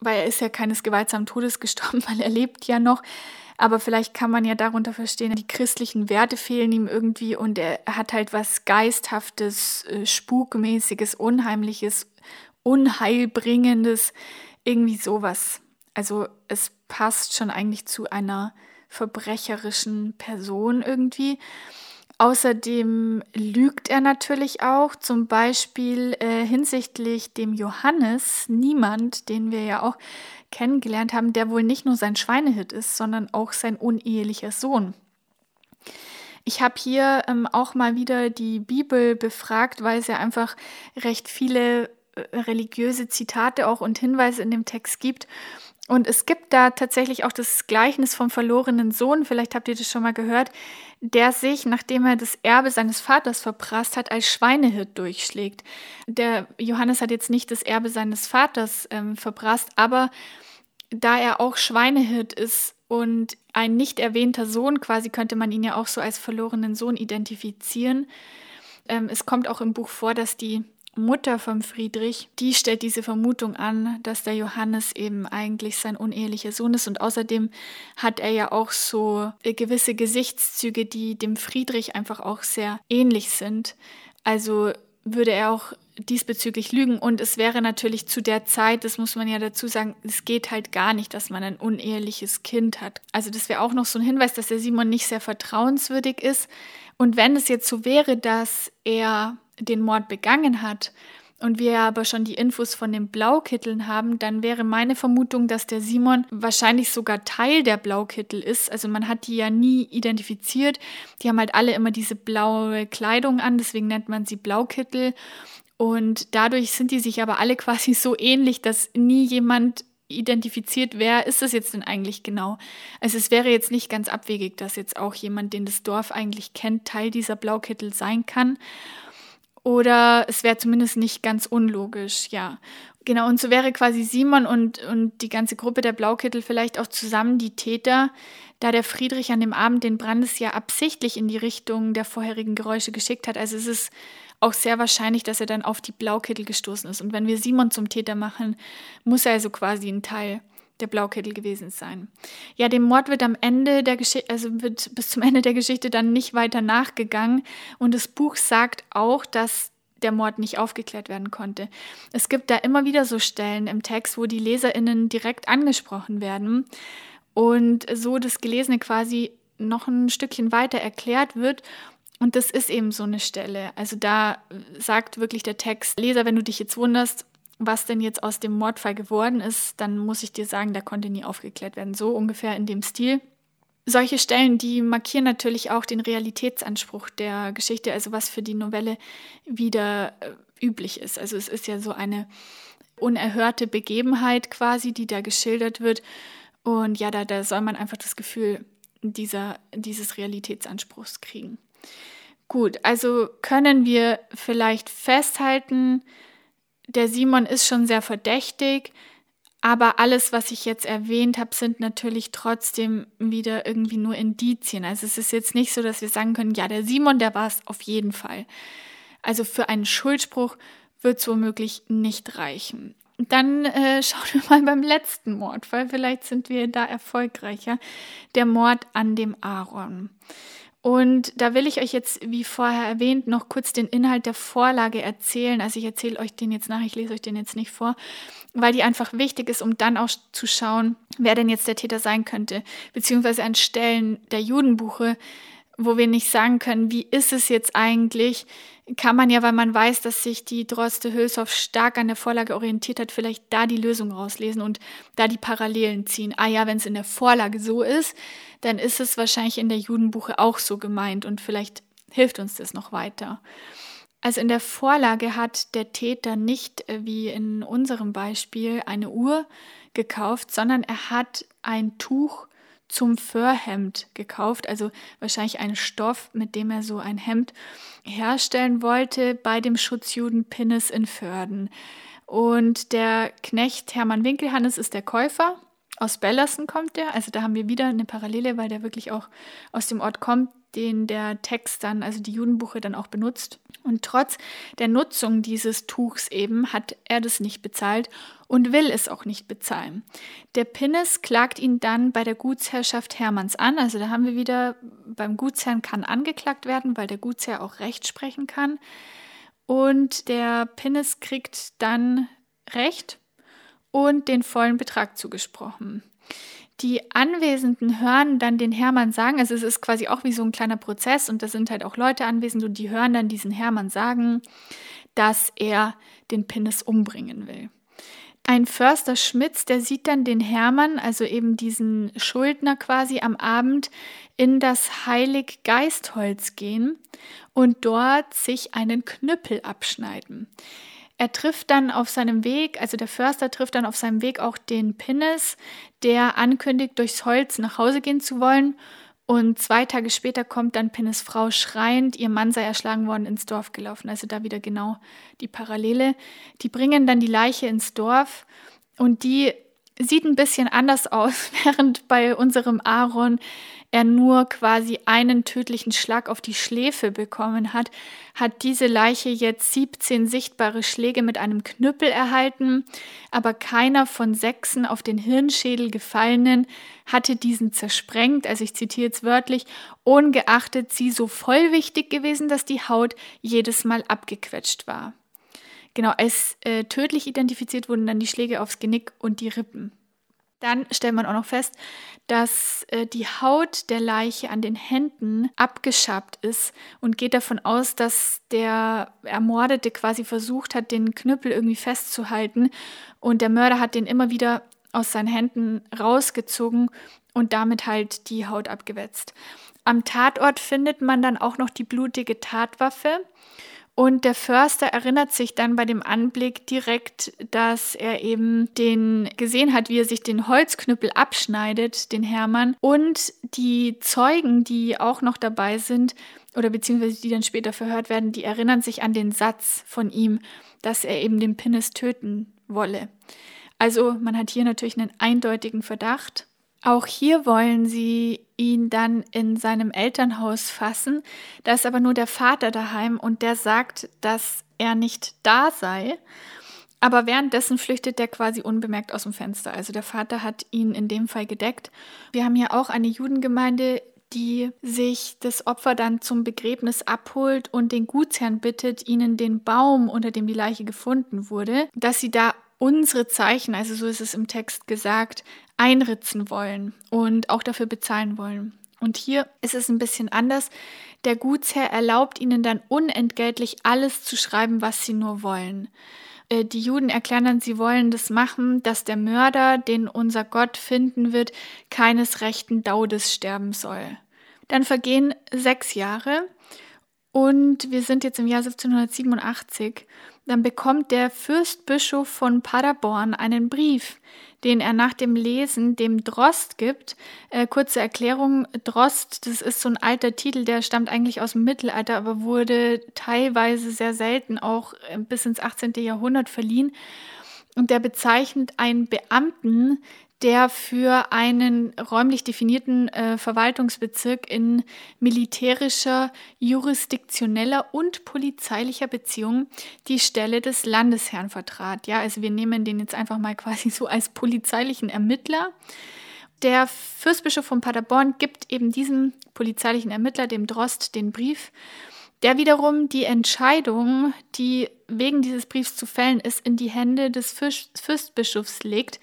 weil er ist ja keines gewaltsamen Todes gestorben, [LAUGHS] weil er lebt ja noch. Aber vielleicht kann man ja darunter verstehen, die christlichen Werte fehlen ihm irgendwie und er hat halt was Geisthaftes, äh, Spukmäßiges, Unheimliches, Unheilbringendes, irgendwie sowas. Also es passt schon eigentlich zu einer verbrecherischen Person irgendwie. Außerdem lügt er natürlich auch, zum Beispiel äh, hinsichtlich dem Johannes, niemand, den wir ja auch kennengelernt haben, der wohl nicht nur sein Schweinehit ist, sondern auch sein unehelicher Sohn. Ich habe hier ähm, auch mal wieder die Bibel befragt, weil es ja einfach recht viele äh, religiöse Zitate auch und Hinweise in dem Text gibt. Und es gibt da tatsächlich auch das Gleichnis vom verlorenen Sohn, vielleicht habt ihr das schon mal gehört, der sich, nachdem er das Erbe seines Vaters verprasst hat, als Schweinehirt durchschlägt. Der Johannes hat jetzt nicht das Erbe seines Vaters ähm, verprasst, aber da er auch Schweinehirt ist und ein nicht erwähnter Sohn, quasi könnte man ihn ja auch so als verlorenen Sohn identifizieren. Ähm, es kommt auch im Buch vor, dass die Mutter von Friedrich, die stellt diese Vermutung an, dass der Johannes eben eigentlich sein unehelicher Sohn ist. Und außerdem hat er ja auch so gewisse Gesichtszüge, die dem Friedrich einfach auch sehr ähnlich sind. Also würde er auch diesbezüglich lügen. Und es wäre natürlich zu der Zeit, das muss man ja dazu sagen, es geht halt gar nicht, dass man ein uneheliches Kind hat. Also das wäre auch noch so ein Hinweis, dass der Simon nicht sehr vertrauenswürdig ist. Und wenn es jetzt so wäre, dass er den Mord begangen hat und wir aber schon die Infos von den Blaukitteln haben, dann wäre meine Vermutung, dass der Simon wahrscheinlich sogar Teil der Blaukittel ist. Also man hat die ja nie identifiziert. Die haben halt alle immer diese blaue Kleidung an, deswegen nennt man sie Blaukittel. Und dadurch sind die sich aber alle [LAUGHS] quasi so ähnlich, dass nie jemand identifiziert, wer ist das jetzt denn eigentlich genau? Also es wäre jetzt nicht ganz abwegig, dass jetzt auch jemand, den das Dorf eigentlich kennt, Teil dieser Blaukittel sein kann. Oder es wäre zumindest nicht ganz unlogisch, ja. Genau, und so wäre quasi Simon und, und die ganze Gruppe der Blaukittel vielleicht auch zusammen die Täter, da der Friedrich an dem Abend den Brandes ja absichtlich in die Richtung der vorherigen Geräusche geschickt hat. Also es ist auch sehr wahrscheinlich, dass er dann auf die Blaukittel gestoßen ist. Und wenn wir Simon zum Täter machen, muss er also quasi ein Teil der Blaukittel gewesen sein. Ja, dem Mord wird am Ende der Geschichte, also wird bis zum Ende der Geschichte dann nicht weiter nachgegangen. Und das Buch sagt auch, dass der Mord nicht aufgeklärt werden konnte. Es gibt da immer wieder so Stellen im Text, wo die LeserInnen direkt angesprochen werden und so das Gelesene quasi noch ein Stückchen weiter erklärt wird. Und das ist eben so eine Stelle. Also da sagt wirklich der Text, Leser, wenn du dich jetzt wunderst, was denn jetzt aus dem Mordfall geworden ist, dann muss ich dir sagen, der konnte nie aufgeklärt werden. So ungefähr in dem Stil. Solche Stellen, die markieren natürlich auch den Realitätsanspruch der Geschichte, also was für die Novelle wieder äh, üblich ist. Also es ist ja so eine unerhörte Begebenheit quasi, die da geschildert wird. Und ja, da, da soll man einfach das Gefühl dieser, dieses Realitätsanspruchs kriegen. Gut, also können wir vielleicht festhalten, der Simon ist schon sehr verdächtig, aber alles, was ich jetzt erwähnt habe, sind natürlich trotzdem wieder irgendwie nur Indizien. Also es ist jetzt nicht so, dass wir sagen können, ja, der Simon, der war es auf jeden Fall. Also für einen Schuldspruch wird es womöglich nicht reichen. Dann äh, [LAUGHS] schauen wir mal beim letzten Mordfall. Vielleicht sind wir da erfolgreicher. Der Mord an dem Aaron. Und da will ich euch jetzt, wie vorher erwähnt, noch kurz den Inhalt der Vorlage erzählen. Also ich erzähle euch den jetzt nach, ich lese euch den jetzt nicht vor, weil die einfach wichtig ist, um dann auch zu schauen, wer denn jetzt der Täter sein könnte, beziehungsweise an Stellen der Judenbuche, wo wir nicht sagen können, wie ist es jetzt eigentlich, kann man ja, weil man weiß, dass sich die Droste Hülshoff stark an der Vorlage orientiert hat, vielleicht da die Lösung rauslesen und da die Parallelen ziehen. Ah ja, wenn es in der Vorlage so ist, dann ist es wahrscheinlich in der Judenbuche auch so gemeint und vielleicht hilft uns das noch weiter. Also in der Vorlage hat der Täter nicht äh, wie in unserem Beispiel eine Uhr gekauft, sondern er hat ein Tuch zum Föhrhemd gekauft, also wahrscheinlich einen Stoff, mit dem er so ein Hemd herstellen wollte bei dem Schutzjuden Pinnes in Förden. Und der Knecht Hermann Winkelhannes ist der Käufer. Aus Bellersen kommt der, also da haben wir wieder eine Parallele, weil der wirklich auch aus dem Ort kommt, den der Text dann, also die Judenbuche dann auch benutzt. Und trotz der Nutzung dieses Tuchs eben hat er das nicht bezahlt und will es auch nicht bezahlen. Der Pinnes klagt ihn dann bei der Gutsherrschaft Hermanns an. Also da haben wir wieder, beim Gutsherrn kann angeklagt werden, weil der Gutsherr auch Recht sprechen kann. Und der Pinnes kriegt dann Recht und den vollen Betrag zugesprochen. Die Anwesenden hören dann den Hermann sagen, also es ist quasi auch wie so ein kleiner Prozess und da sind halt auch Leute anwesend und die hören dann diesen Hermann sagen, dass er den Pinnes umbringen will. Ein Förster Schmitz, der sieht dann den Hermann, also eben diesen Schuldner quasi am Abend in das Heilig Geistholz gehen und dort sich einen Knüppel abschneiden. Er trifft dann auf seinem Weg, also der Förster trifft dann auf seinem Weg auch den Pinnes, der ankündigt, durchs Holz nach Hause gehen zu wollen. Und zwei Tage später kommt dann Pinnes Frau schreiend, ihr Mann sei erschlagen worden, ins Dorf gelaufen. Also da wieder genau die Parallele. Die bringen dann die Leiche ins Dorf und die sieht ein bisschen anders aus, [LAUGHS] während bei unserem Aaron er nur quasi einen tödlichen Schlag auf die Schläfe bekommen hat, hat diese Leiche jetzt 17 sichtbare Schläge mit einem Knüppel erhalten, aber keiner von sechsen auf den Hirnschädel gefallenen hatte diesen zersprengt, also ich zitiere jetzt wörtlich, ungeachtet sie so vollwichtig gewesen, dass die Haut jedes Mal abgequetscht war. Genau, als äh, tödlich identifiziert wurden dann die Schläge aufs Genick und die Rippen. Dann stellt man auch noch fest, dass äh, die Haut der Leiche an den Händen abgeschabt ist und geht davon aus, dass der Ermordete quasi versucht hat, den Knüppel irgendwie festzuhalten und der Mörder hat den immer wieder aus seinen Händen rausgezogen und damit halt die Haut abgewetzt. Am Tatort findet man dann auch noch die blutige Tatwaffe und der Förster erinnert sich dann bei dem Anblick direkt, dass er eben den gesehen hat, wie er sich den Holzknüppel abschneidet, den Hermann. Und die Zeugen, die auch noch dabei sind, oder beziehungsweise die dann später verhört werden, die erinnern sich an den Satz von ihm, dass er eben den Pinnes töten wolle. Also man hat hier natürlich einen eindeutigen Verdacht. Auch hier wollen sie ihn dann in seinem Elternhaus fassen. Da ist aber nur der Vater daheim und der sagt, dass er nicht da sei. Aber währenddessen flüchtet er quasi unbemerkt aus dem Fenster. Also der Vater hat ihn in dem Fall gedeckt. Wir haben hier auch eine Judengemeinde, die sich das Opfer dann zum Begräbnis abholt und den Gutsherrn bittet, ihnen den Baum, unter dem die Leiche gefunden wurde, dass sie da unsere Zeichen, also so ist es im Text gesagt, einritzen wollen und auch dafür bezahlen wollen. Und hier ist es ein bisschen anders. Der Gutsherr erlaubt ihnen dann unentgeltlich alles zu schreiben, was sie nur wollen. Äh, die Juden erklären dann, sie wollen das machen, dass der Mörder, den unser Gott finden wird, keines rechten Daudes sterben soll. Dann vergehen sechs Jahre und wir sind jetzt im Jahr 1787 dann bekommt der Fürstbischof von Paderborn einen Brief, den er nach dem Lesen dem Drost gibt. Äh, kurze Erklärung, Drost, das ist so ein alter Titel, der stammt eigentlich aus dem Mittelalter, aber wurde teilweise sehr selten auch äh, bis ins 18. Jahrhundert verliehen. Und der bezeichnet einen Beamten, der für einen räumlich definierten äh, Verwaltungsbezirk in militärischer, jurisdiktioneller und polizeilicher Beziehung die Stelle des Landesherrn vertrat. Ja, also wir nehmen den jetzt einfach mal quasi so als polizeilichen Ermittler. Der Fürstbischof von Paderborn gibt eben diesem polizeilichen Ermittler, dem Drost, den Brief, der wiederum die Entscheidung, die wegen dieses Briefs zu fällen ist, in die Hände des Fürstbischofs legt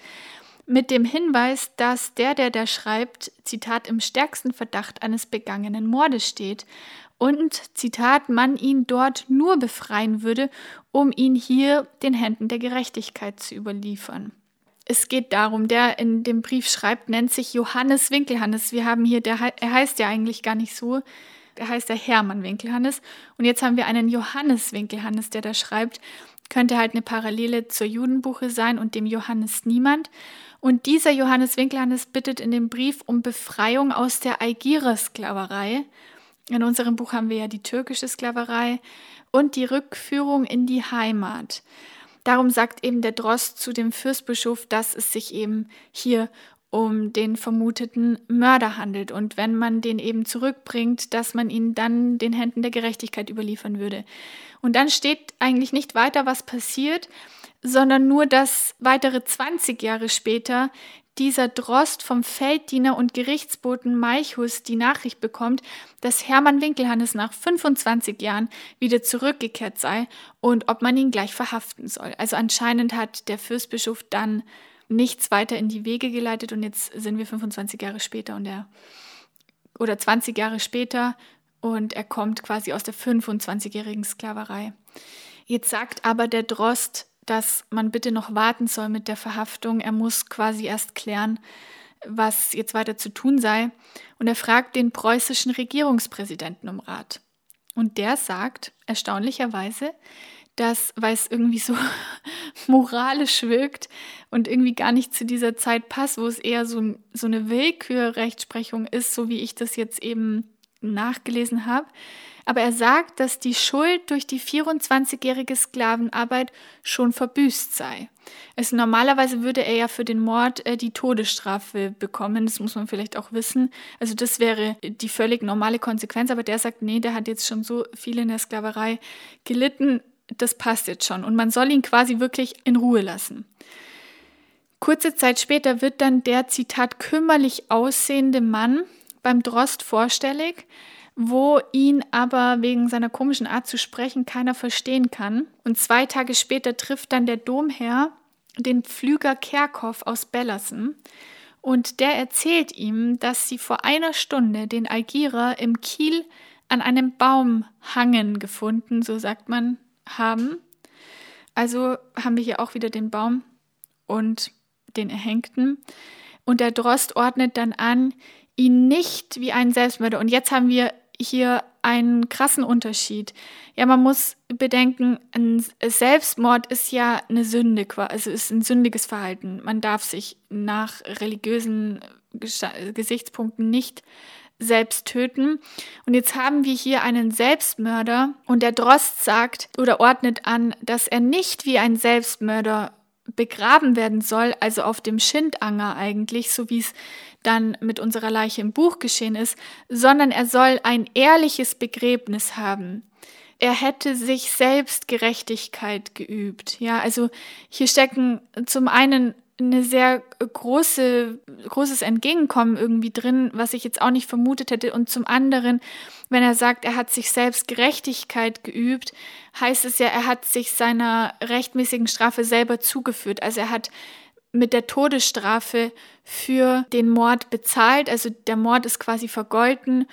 mit dem Hinweis, dass der, der da schreibt, Zitat, im stärksten Verdacht eines begangenen Mordes steht und, Zitat, man ihn dort nur befreien würde, um ihn hier den Händen der Gerechtigkeit zu überliefern. Es geht darum, der in dem Brief schreibt, nennt sich Johannes Winkelhannes. Wir haben hier, der, er heißt ja eigentlich gar nicht so, der heißt der Hermann Winkelhannes. Und jetzt haben wir einen Johannes Winkelhannes, der da schreibt, könnte halt eine Parallele zur Judenbuche sein und dem Johannes Niemand. Und dieser Johannes Winkelhannes bittet in dem Brief um Befreiung aus der Algier-Sklaverei. In unserem Buch haben wir ja die türkische Sklaverei und die Rückführung in die Heimat. Darum sagt eben der Drost zu dem Fürstbischof, dass es sich eben hier um den vermuteten Mörder handelt und wenn man den eben zurückbringt, dass man ihn dann den Händen der Gerechtigkeit überliefern würde. Und dann steht eigentlich nicht weiter, was passiert, sondern nur, dass weitere 20 Jahre später dieser Drost vom Felddiener und Gerichtsboten Meichus die Nachricht bekommt, dass Hermann Winkelhannes nach 25 Jahren wieder zurückgekehrt sei und ob man ihn gleich verhaften soll. Also anscheinend hat der Fürstbischof dann nichts weiter in die Wege geleitet und jetzt sind wir 25 Jahre später und er oder 20 Jahre später und er kommt quasi aus der 25-jährigen Sklaverei. Jetzt sagt aber der Drost, dass man bitte noch warten soll mit der Verhaftung. Er muss quasi erst klären, was jetzt weiter zu tun sei. Und er fragt den preußischen Regierungspräsidenten um Rat. Und der sagt, erstaunlicherweise, dass, weil es irgendwie so [LAUGHS] moralisch wirkt und irgendwie gar nicht zu dieser Zeit passt, wo es eher so, so eine Willkürrechtsprechung ist, so wie ich das jetzt eben nachgelesen habe, aber er sagt, dass die Schuld durch die 24-jährige Sklavenarbeit schon verbüßt sei. Also normalerweise würde er ja für den Mord äh, die Todesstrafe bekommen, das muss man vielleicht auch wissen. Also das wäre die völlig normale Konsequenz, aber der sagt, nee, der hat jetzt schon so viel in der Sklaverei gelitten, das passt jetzt schon und man soll ihn quasi wirklich in Ruhe lassen. Kurze Zeit später wird dann der Zitat kümmerlich aussehende Mann beim Drost vorstellig, wo ihn aber wegen seiner komischen Art zu sprechen keiner verstehen kann. Und zwei Tage später trifft dann der Domherr den Pflüger Kerkhoff aus Bellersen. Und der erzählt ihm, dass sie vor einer Stunde den Algierer im Kiel an einem Baum hangen gefunden, so sagt man, haben. Also haben wir hier auch wieder den Baum und den Erhängten. Und der Drost ordnet dann an, ihn nicht wie einen Selbstmörder. Und jetzt haben wir hier einen krassen Unterschied. Ja, man muss bedenken, ein Selbstmord ist ja eine Sünde, also ist ein sündiges Verhalten. Man darf sich nach religiösen Gesichtspunkten nicht selbst töten. Und jetzt haben wir hier einen Selbstmörder und der Drost sagt oder ordnet an, dass er nicht wie ein Selbstmörder begraben werden soll, also auf dem Schindanger eigentlich, so wie es dann mit unserer Leiche im Buch geschehen ist, sondern er soll ein ehrliches Begräbnis haben. Er hätte sich selbst Gerechtigkeit geübt. Ja, also hier stecken zum einen eine sehr große, großes Entgegenkommen irgendwie drin, was ich jetzt auch nicht vermutet hätte. Und zum anderen, wenn er sagt, er hat sich selbst Gerechtigkeit geübt, heißt es ja, er hat sich seiner rechtmäßigen Strafe selber zugeführt. Also er hat mit der Todesstrafe für den Mord bezahlt. Also der Mord ist quasi vergolten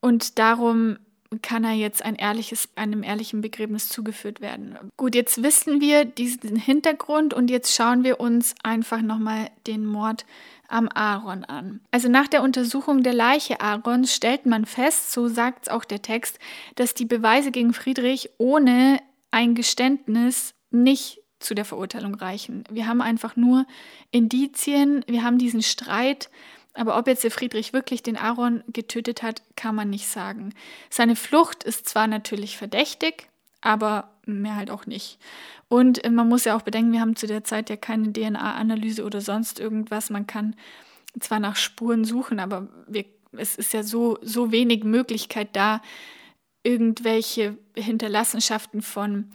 und darum kann er jetzt ein ehrliches, einem ehrlichen Begräbnis zugeführt werden. Gut, jetzt wissen wir diesen Hintergrund und jetzt schauen wir uns einfach nochmal den Mord am Aaron an. Also nach der Untersuchung der Leiche Aarons stellt man fest, so sagt es auch der Text, dass die Beweise gegen Friedrich ohne ein Geständnis nicht zu der Verurteilung reichen. Wir haben einfach nur Indizien, wir haben diesen Streit, aber ob jetzt der Friedrich wirklich den Aaron getötet hat, kann man nicht sagen. Seine Flucht ist zwar natürlich verdächtig, aber mehr halt auch nicht. Und äh, man muss ja auch bedenken, wir haben zu der Zeit ja keine DNA-Analyse oder sonst irgendwas. Man kann zwar nach Spuren suchen, aber wir, es ist ja so, so wenig Möglichkeit da, irgendwelche Hinterlassenschaften von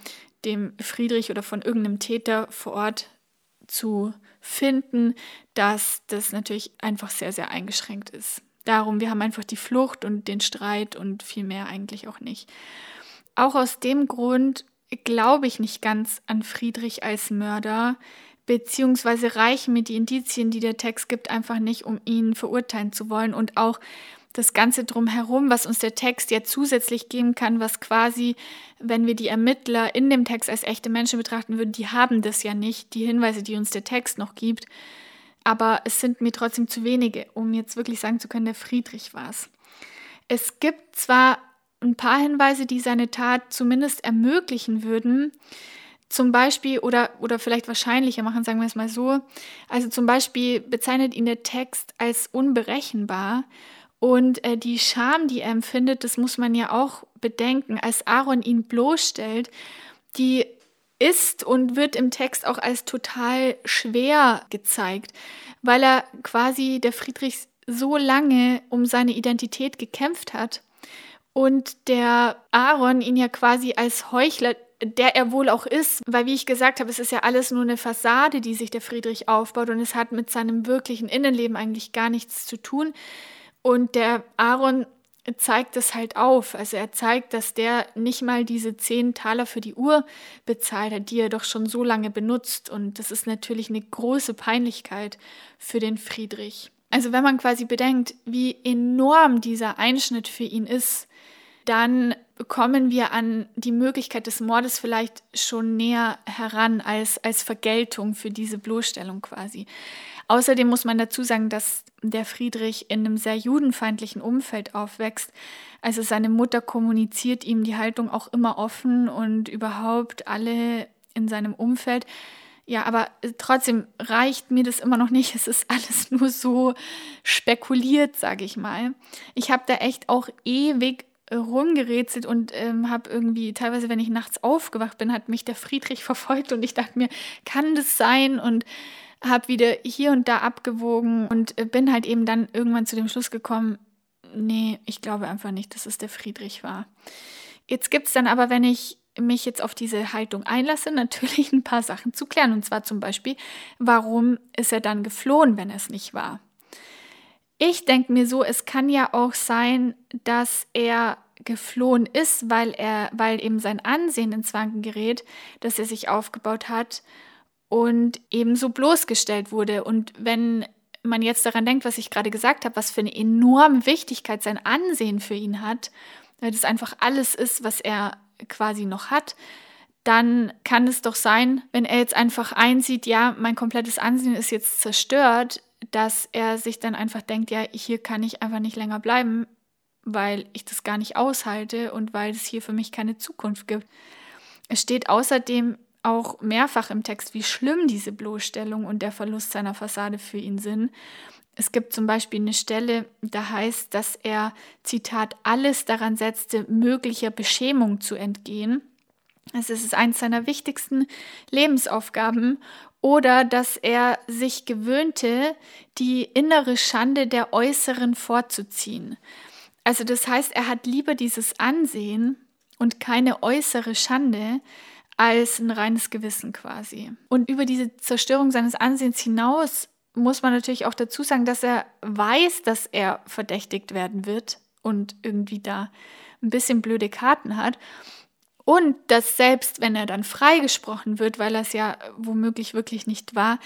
dem Friedrich oder von irgendeinem Täter vor Ort zu finden, dass das natürlich einfach sehr, sehr eingeschränkt ist. Darum, wir haben einfach die Flucht und den Streit und viel mehr eigentlich auch nicht. Auch aus dem Grund glaube ich nicht ganz an Friedrich als Mörder, beziehungsweise reichen mir die Indizien, die der Text gibt, einfach nicht, um ihn verurteilen zu wollen. Und auch das Ganze drumherum, was uns der Text ja zusätzlich geben kann, was quasi, wenn wir die Ermittler in dem Text als echte Menschen betrachten würden, die haben das ja nicht, die Hinweise, die uns der Text noch gibt. Aber es sind mir trotzdem zu wenige, um jetzt wirklich sagen zu können, der Friedrich war es. Es gibt zwar ein paar Hinweise, die seine Tat zumindest ermöglichen würden, zum Beispiel oder, oder vielleicht wahrscheinlicher machen, sagen wir es mal so. Also zum Beispiel bezeichnet ihn der Text als unberechenbar und äh, die Scham, die er empfindet, das muss man ja auch bedenken, als Aaron ihn bloßstellt, die ist und wird im Text auch als total schwer gezeigt, weil er quasi der Friedrich so lange um seine Identität gekämpft hat und der Aaron ihn ja quasi als Heuchler, der er wohl auch ist, weil wie ich gesagt habe, es ist ja alles nur eine Fassade, die sich der Friedrich aufbaut und es hat mit seinem wirklichen Innenleben eigentlich gar nichts zu tun. Und der Aaron zeigt es halt auf. Also er zeigt, dass der nicht mal diese zehn Taler für die Uhr bezahlt hat, die er doch schon so lange benutzt. Und das ist natürlich eine große Peinlichkeit für den Friedrich. Also wenn man quasi bedenkt, wie enorm dieser Einschnitt für ihn ist, dann kommen wir an die Möglichkeit des Mordes vielleicht schon näher heran als, als Vergeltung für diese Bloßstellung quasi. Außerdem muss man dazu sagen, dass der Friedrich in einem sehr judenfeindlichen Umfeld aufwächst. Also seine Mutter kommuniziert ihm die Haltung auch immer offen und überhaupt alle in seinem Umfeld. Ja, aber trotzdem reicht mir das immer noch nicht. [LAUGHS] Es ist alles nur so spekuliert, sage ich mal. Ich habe da echt auch ewig rumgerätselt und ähm, habe irgendwie, teilweise, wenn ich nachts aufgewacht bin, hat mich der Friedrich [LAUGHS] verfolgt und ich dachte mir, kann das sein? Und habe wieder hier und da abgewogen und äh, bin halt eben dann irgendwann zu dem Schluss gekommen, nee, ich glaube einfach nicht, dass es der Friedrich war. Jetzt gibt es dann aber, wenn ich mich jetzt auf diese Haltung einlasse, [LAUGHS] natürlich ein paar Sachen zu klären. Und zwar zum Beispiel, warum ist er dann geflohen, wenn es nicht war? Ich denke mir so, es kann ja auch sein, dass er geflohen ist, weil er, weil eben sein Ansehen ins Wanken gerät, das er sich aufgebaut hat und ebenso bloßgestellt wurde. Und wenn man jetzt daran denkt, was ich gerade gesagt habe, was für eine enorme Wichtigkeit sein Ansehen für ihn hat, weil das einfach alles ist, was er quasi noch hat, dann kann es doch sein, wenn er jetzt einfach einsieht, ja, mein komplettes Ansehen ist jetzt zerstört, dass er sich dann einfach denkt, ja, hier kann ich einfach nicht länger bleiben, weil ich das gar nicht aushalte und weil es hier für mich keine Zukunft gibt. Es steht außerdem auch mehrfach im Text, wie schlimm diese Bloßstellung und der Verlust seiner Fassade für ihn sind. Es gibt zum Beispiel eine Stelle, da heißt, dass er, Zitat, alles daran setzte, möglicher Beschämung zu entgehen. Es ist eines seiner wichtigsten Lebensaufgaben oder dass er sich gewöhnte, die innere Schande der äußeren vorzuziehen. Also das heißt, er hat lieber dieses Ansehen und keine äußere Schande als ein reines Gewissen quasi. Und über diese Zerstörung seines Ansehens hinaus muss man natürlich auch dazu sagen, dass er weiß, dass er verdächtigt werden wird und irgendwie da ein bisschen blöde Karten hat. Und dass selbst wenn er dann freigesprochen wird, weil er es ja womöglich wirklich nicht war,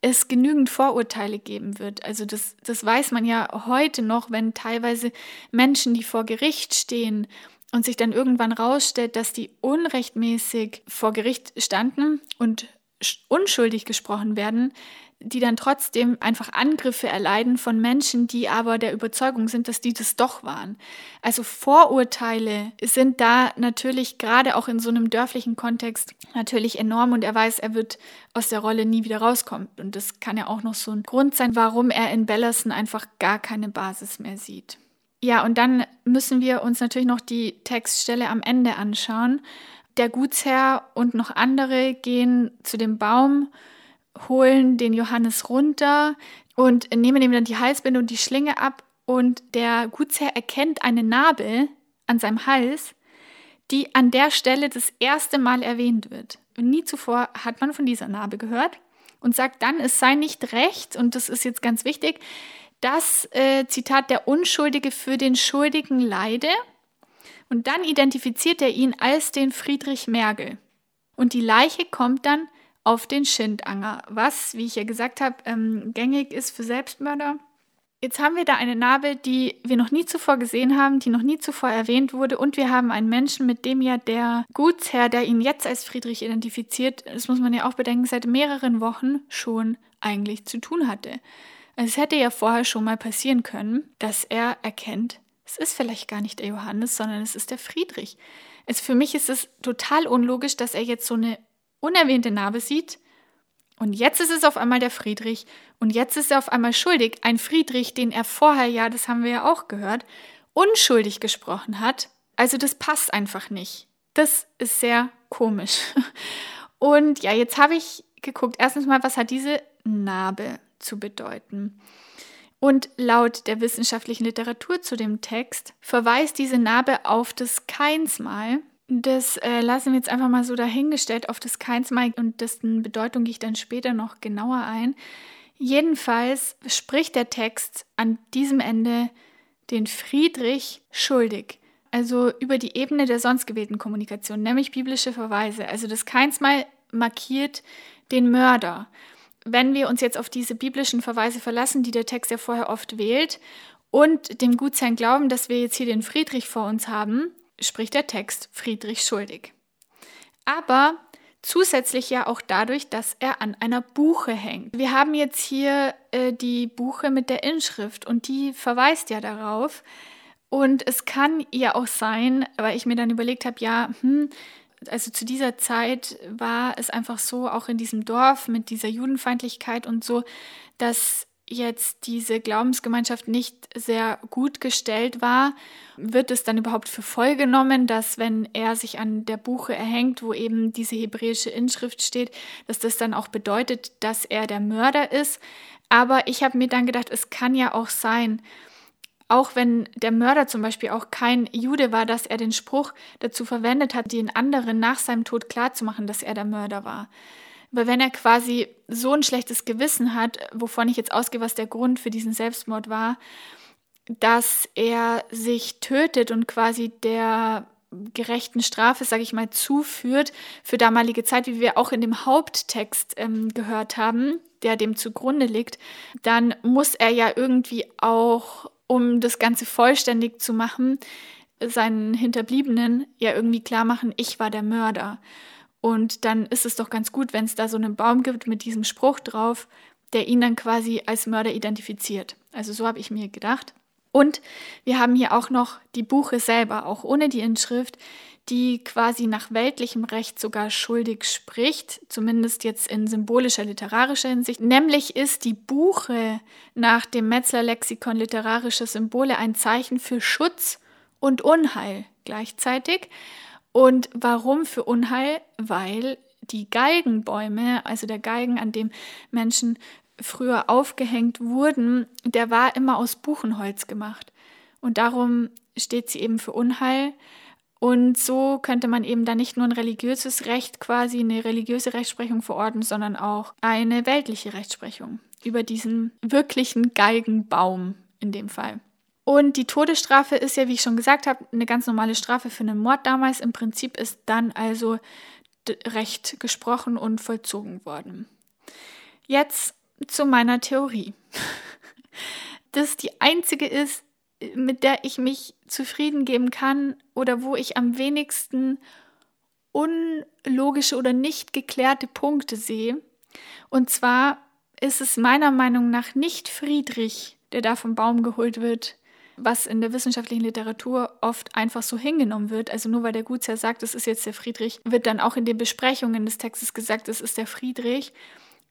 es genügend Vorurteile geben wird. Also das, das weiß man ja heute noch, wenn teilweise Menschen, die vor Gericht stehen und sich dann irgendwann rausstellt, dass die unrechtmäßig vor Gericht standen und unschuldig gesprochen werden, die dann trotzdem einfach Angriffe erleiden von Menschen, die aber der Überzeugung sind, dass die das doch waren. Also Vorurteile sind da natürlich gerade auch in so einem dörflichen Kontext natürlich enorm und er weiß, er wird aus der Rolle nie wieder rauskommen. Und das kann ja auch noch so ein Grund sein, warum er in Bellerson einfach gar keine Basis mehr sieht. Ja, und dann müssen wir uns natürlich noch die Textstelle am Ende anschauen. Der Gutsherr und noch andere gehen zu dem Baum holen den Johannes runter und nehmen ihm dann die Halsbinde und die Schlinge ab. Und der Gutsherr erkennt eine Narbe an seinem Hals, die an der Stelle das erste Mal erwähnt wird. Und nie zuvor hat man von dieser Narbe gehört und sagt dann, es sei nicht recht, und das ist jetzt ganz wichtig, dass, äh, Zitat, der Unschuldige für den Schuldigen leide. Und dann identifiziert er ihn als den Friedrich Mergel. Und die Leiche kommt dann auf den Schindanger, was, wie ich ja gesagt habe, ähm, gängig ist für Selbstmörder. Jetzt haben wir da eine Narbe, die wir noch nie zuvor gesehen haben, die noch nie zuvor erwähnt wurde und wir haben einen Menschen, mit dem ja der Gutsherr, der ihn jetzt als Friedrich identifiziert, das muss man ja auch bedenken, seit mehreren Wochen schon eigentlich zu tun hatte. Also es hätte ja vorher schon mal passieren können, dass er erkennt, es ist vielleicht gar nicht der Johannes, sondern es ist der Friedrich. Also für mich ist es total unlogisch, dass er jetzt so eine unerwähnte Narbe sieht. Und jetzt ist es auf einmal der Friedrich. Und jetzt ist er auf einmal schuldig. Ein Friedrich, den er vorher, ja, das haben wir ja auch gehört, unschuldig gesprochen hat. Also das passt einfach nicht. Das ist sehr komisch. [LAUGHS] Und ja, jetzt habe ich geguckt, erstens mal, was hat diese Narbe zu bedeuten? Und laut der wissenschaftlichen Literatur zu dem Text verweist diese Narbe auf das Keinsmal. Das äh, lassen wir jetzt einfach mal so dahingestellt auf das Keinsmal und dessen Bedeutung gehe ich dann später noch genauer ein. Jedenfalls spricht der Text an diesem Ende den Friedrich schuldig, also über die Ebene der sonst gewählten Kommunikation, nämlich biblische Verweise. Also das Keinsmal markiert den Mörder. Wenn wir uns jetzt auf diese biblischen Verweise verlassen, die der Text ja vorher oft wählt, und dem Gutsherrn glauben, dass wir jetzt hier den Friedrich vor uns haben, spricht der Text Friedrich schuldig. Aber zusätzlich ja auch dadurch, dass er an einer Buche hängt. Wir haben jetzt hier äh, die Buche mit der Inschrift und die verweist ja darauf. Und es kann ja auch sein, weil ich mir dann überlegt habe, ja, hm, also zu dieser Zeit war es einfach so, auch in diesem Dorf mit dieser Judenfeindlichkeit und so, dass jetzt diese Glaubensgemeinschaft nicht sehr gut gestellt war, wird es dann überhaupt für voll genommen, dass wenn er sich an der Buche erhängt, wo eben diese hebräische Inschrift steht, dass das dann auch bedeutet, dass er der Mörder ist. Aber ich habe mir dann gedacht, es kann ja auch sein, auch wenn der Mörder zum Beispiel auch kein Jude war, dass er den Spruch dazu verwendet hat, den anderen nach seinem Tod klarzumachen, dass er der Mörder war. Weil wenn er quasi so ein schlechtes Gewissen hat, wovon ich jetzt ausgehe, was der Grund für diesen Selbstmord war, dass er sich tötet und quasi der gerechten Strafe, sage ich mal, zuführt für damalige Zeit, wie wir auch in dem Haupttext ähm, gehört haben, der dem zugrunde liegt, dann muss er ja irgendwie auch, um das Ganze vollständig zu machen, seinen Hinterbliebenen ja irgendwie klar machen, ich war der Mörder. Und dann ist es doch ganz gut, wenn es da so einen Baum gibt mit diesem Spruch drauf, der ihn dann quasi als Mörder identifiziert. Also so habe ich mir gedacht. Und wir haben hier auch noch die Buche selber, auch ohne die Inschrift, die quasi nach weltlichem Recht sogar schuldig spricht, zumindest jetzt in symbolischer, literarischer Hinsicht. Nämlich ist die Buche nach dem Metzler Lexikon literarische Symbole ein Zeichen für Schutz und Unheil gleichzeitig. Und warum für Unheil? Weil die Geigenbäume, also der Geigen, an dem Menschen früher aufgehängt wurden, der war immer aus Buchenholz gemacht. Und darum steht sie eben für Unheil. Und so könnte man eben dann nicht nur ein religiöses Recht, quasi eine religiöse Rechtsprechung verordnen, sondern auch eine weltliche Rechtsprechung über diesen wirklichen Geigenbaum in dem Fall. Und die Todesstrafe ist ja, wie ich schon gesagt habe, eine ganz normale Strafe für einen Mord damals. Im Prinzip ist dann also Recht gesprochen und vollzogen worden. Jetzt zu meiner Theorie. [LAUGHS] Das die einzige ist, mit der ich mich zufrieden geben kann oder wo ich am wenigsten unlogische oder nicht geklärte Punkte sehe. Und zwar ist es meiner Meinung nach nicht Friedrich, der da vom Baum geholt wird, was in der wissenschaftlichen Literatur oft einfach so hingenommen wird. Also nur weil der Gutsherr sagt, es ist jetzt der Friedrich, wird dann auch in den Besprechungen des Textes gesagt, es ist der Friedrich,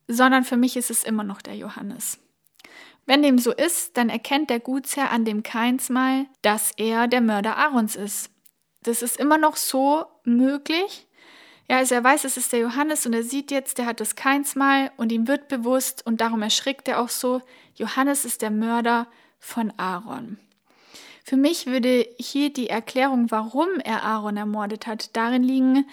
sondern für mich ist es immer noch der Johannes. Wenn dem so ist, dann erkennt der Gutsherr an dem Keinsmal, dass er der Mörder Aarons ist. Das ist immer noch so möglich. Ja, also er weiß, es ist der Johannes und er sieht jetzt, der hat das Keinsmal und ihm wird bewusst und darum erschrickt er auch so, Johannes ist der Mörder von Aaron. Für mich würde hier die Erklärung, warum er Aaron ermordet hat, darin liegen,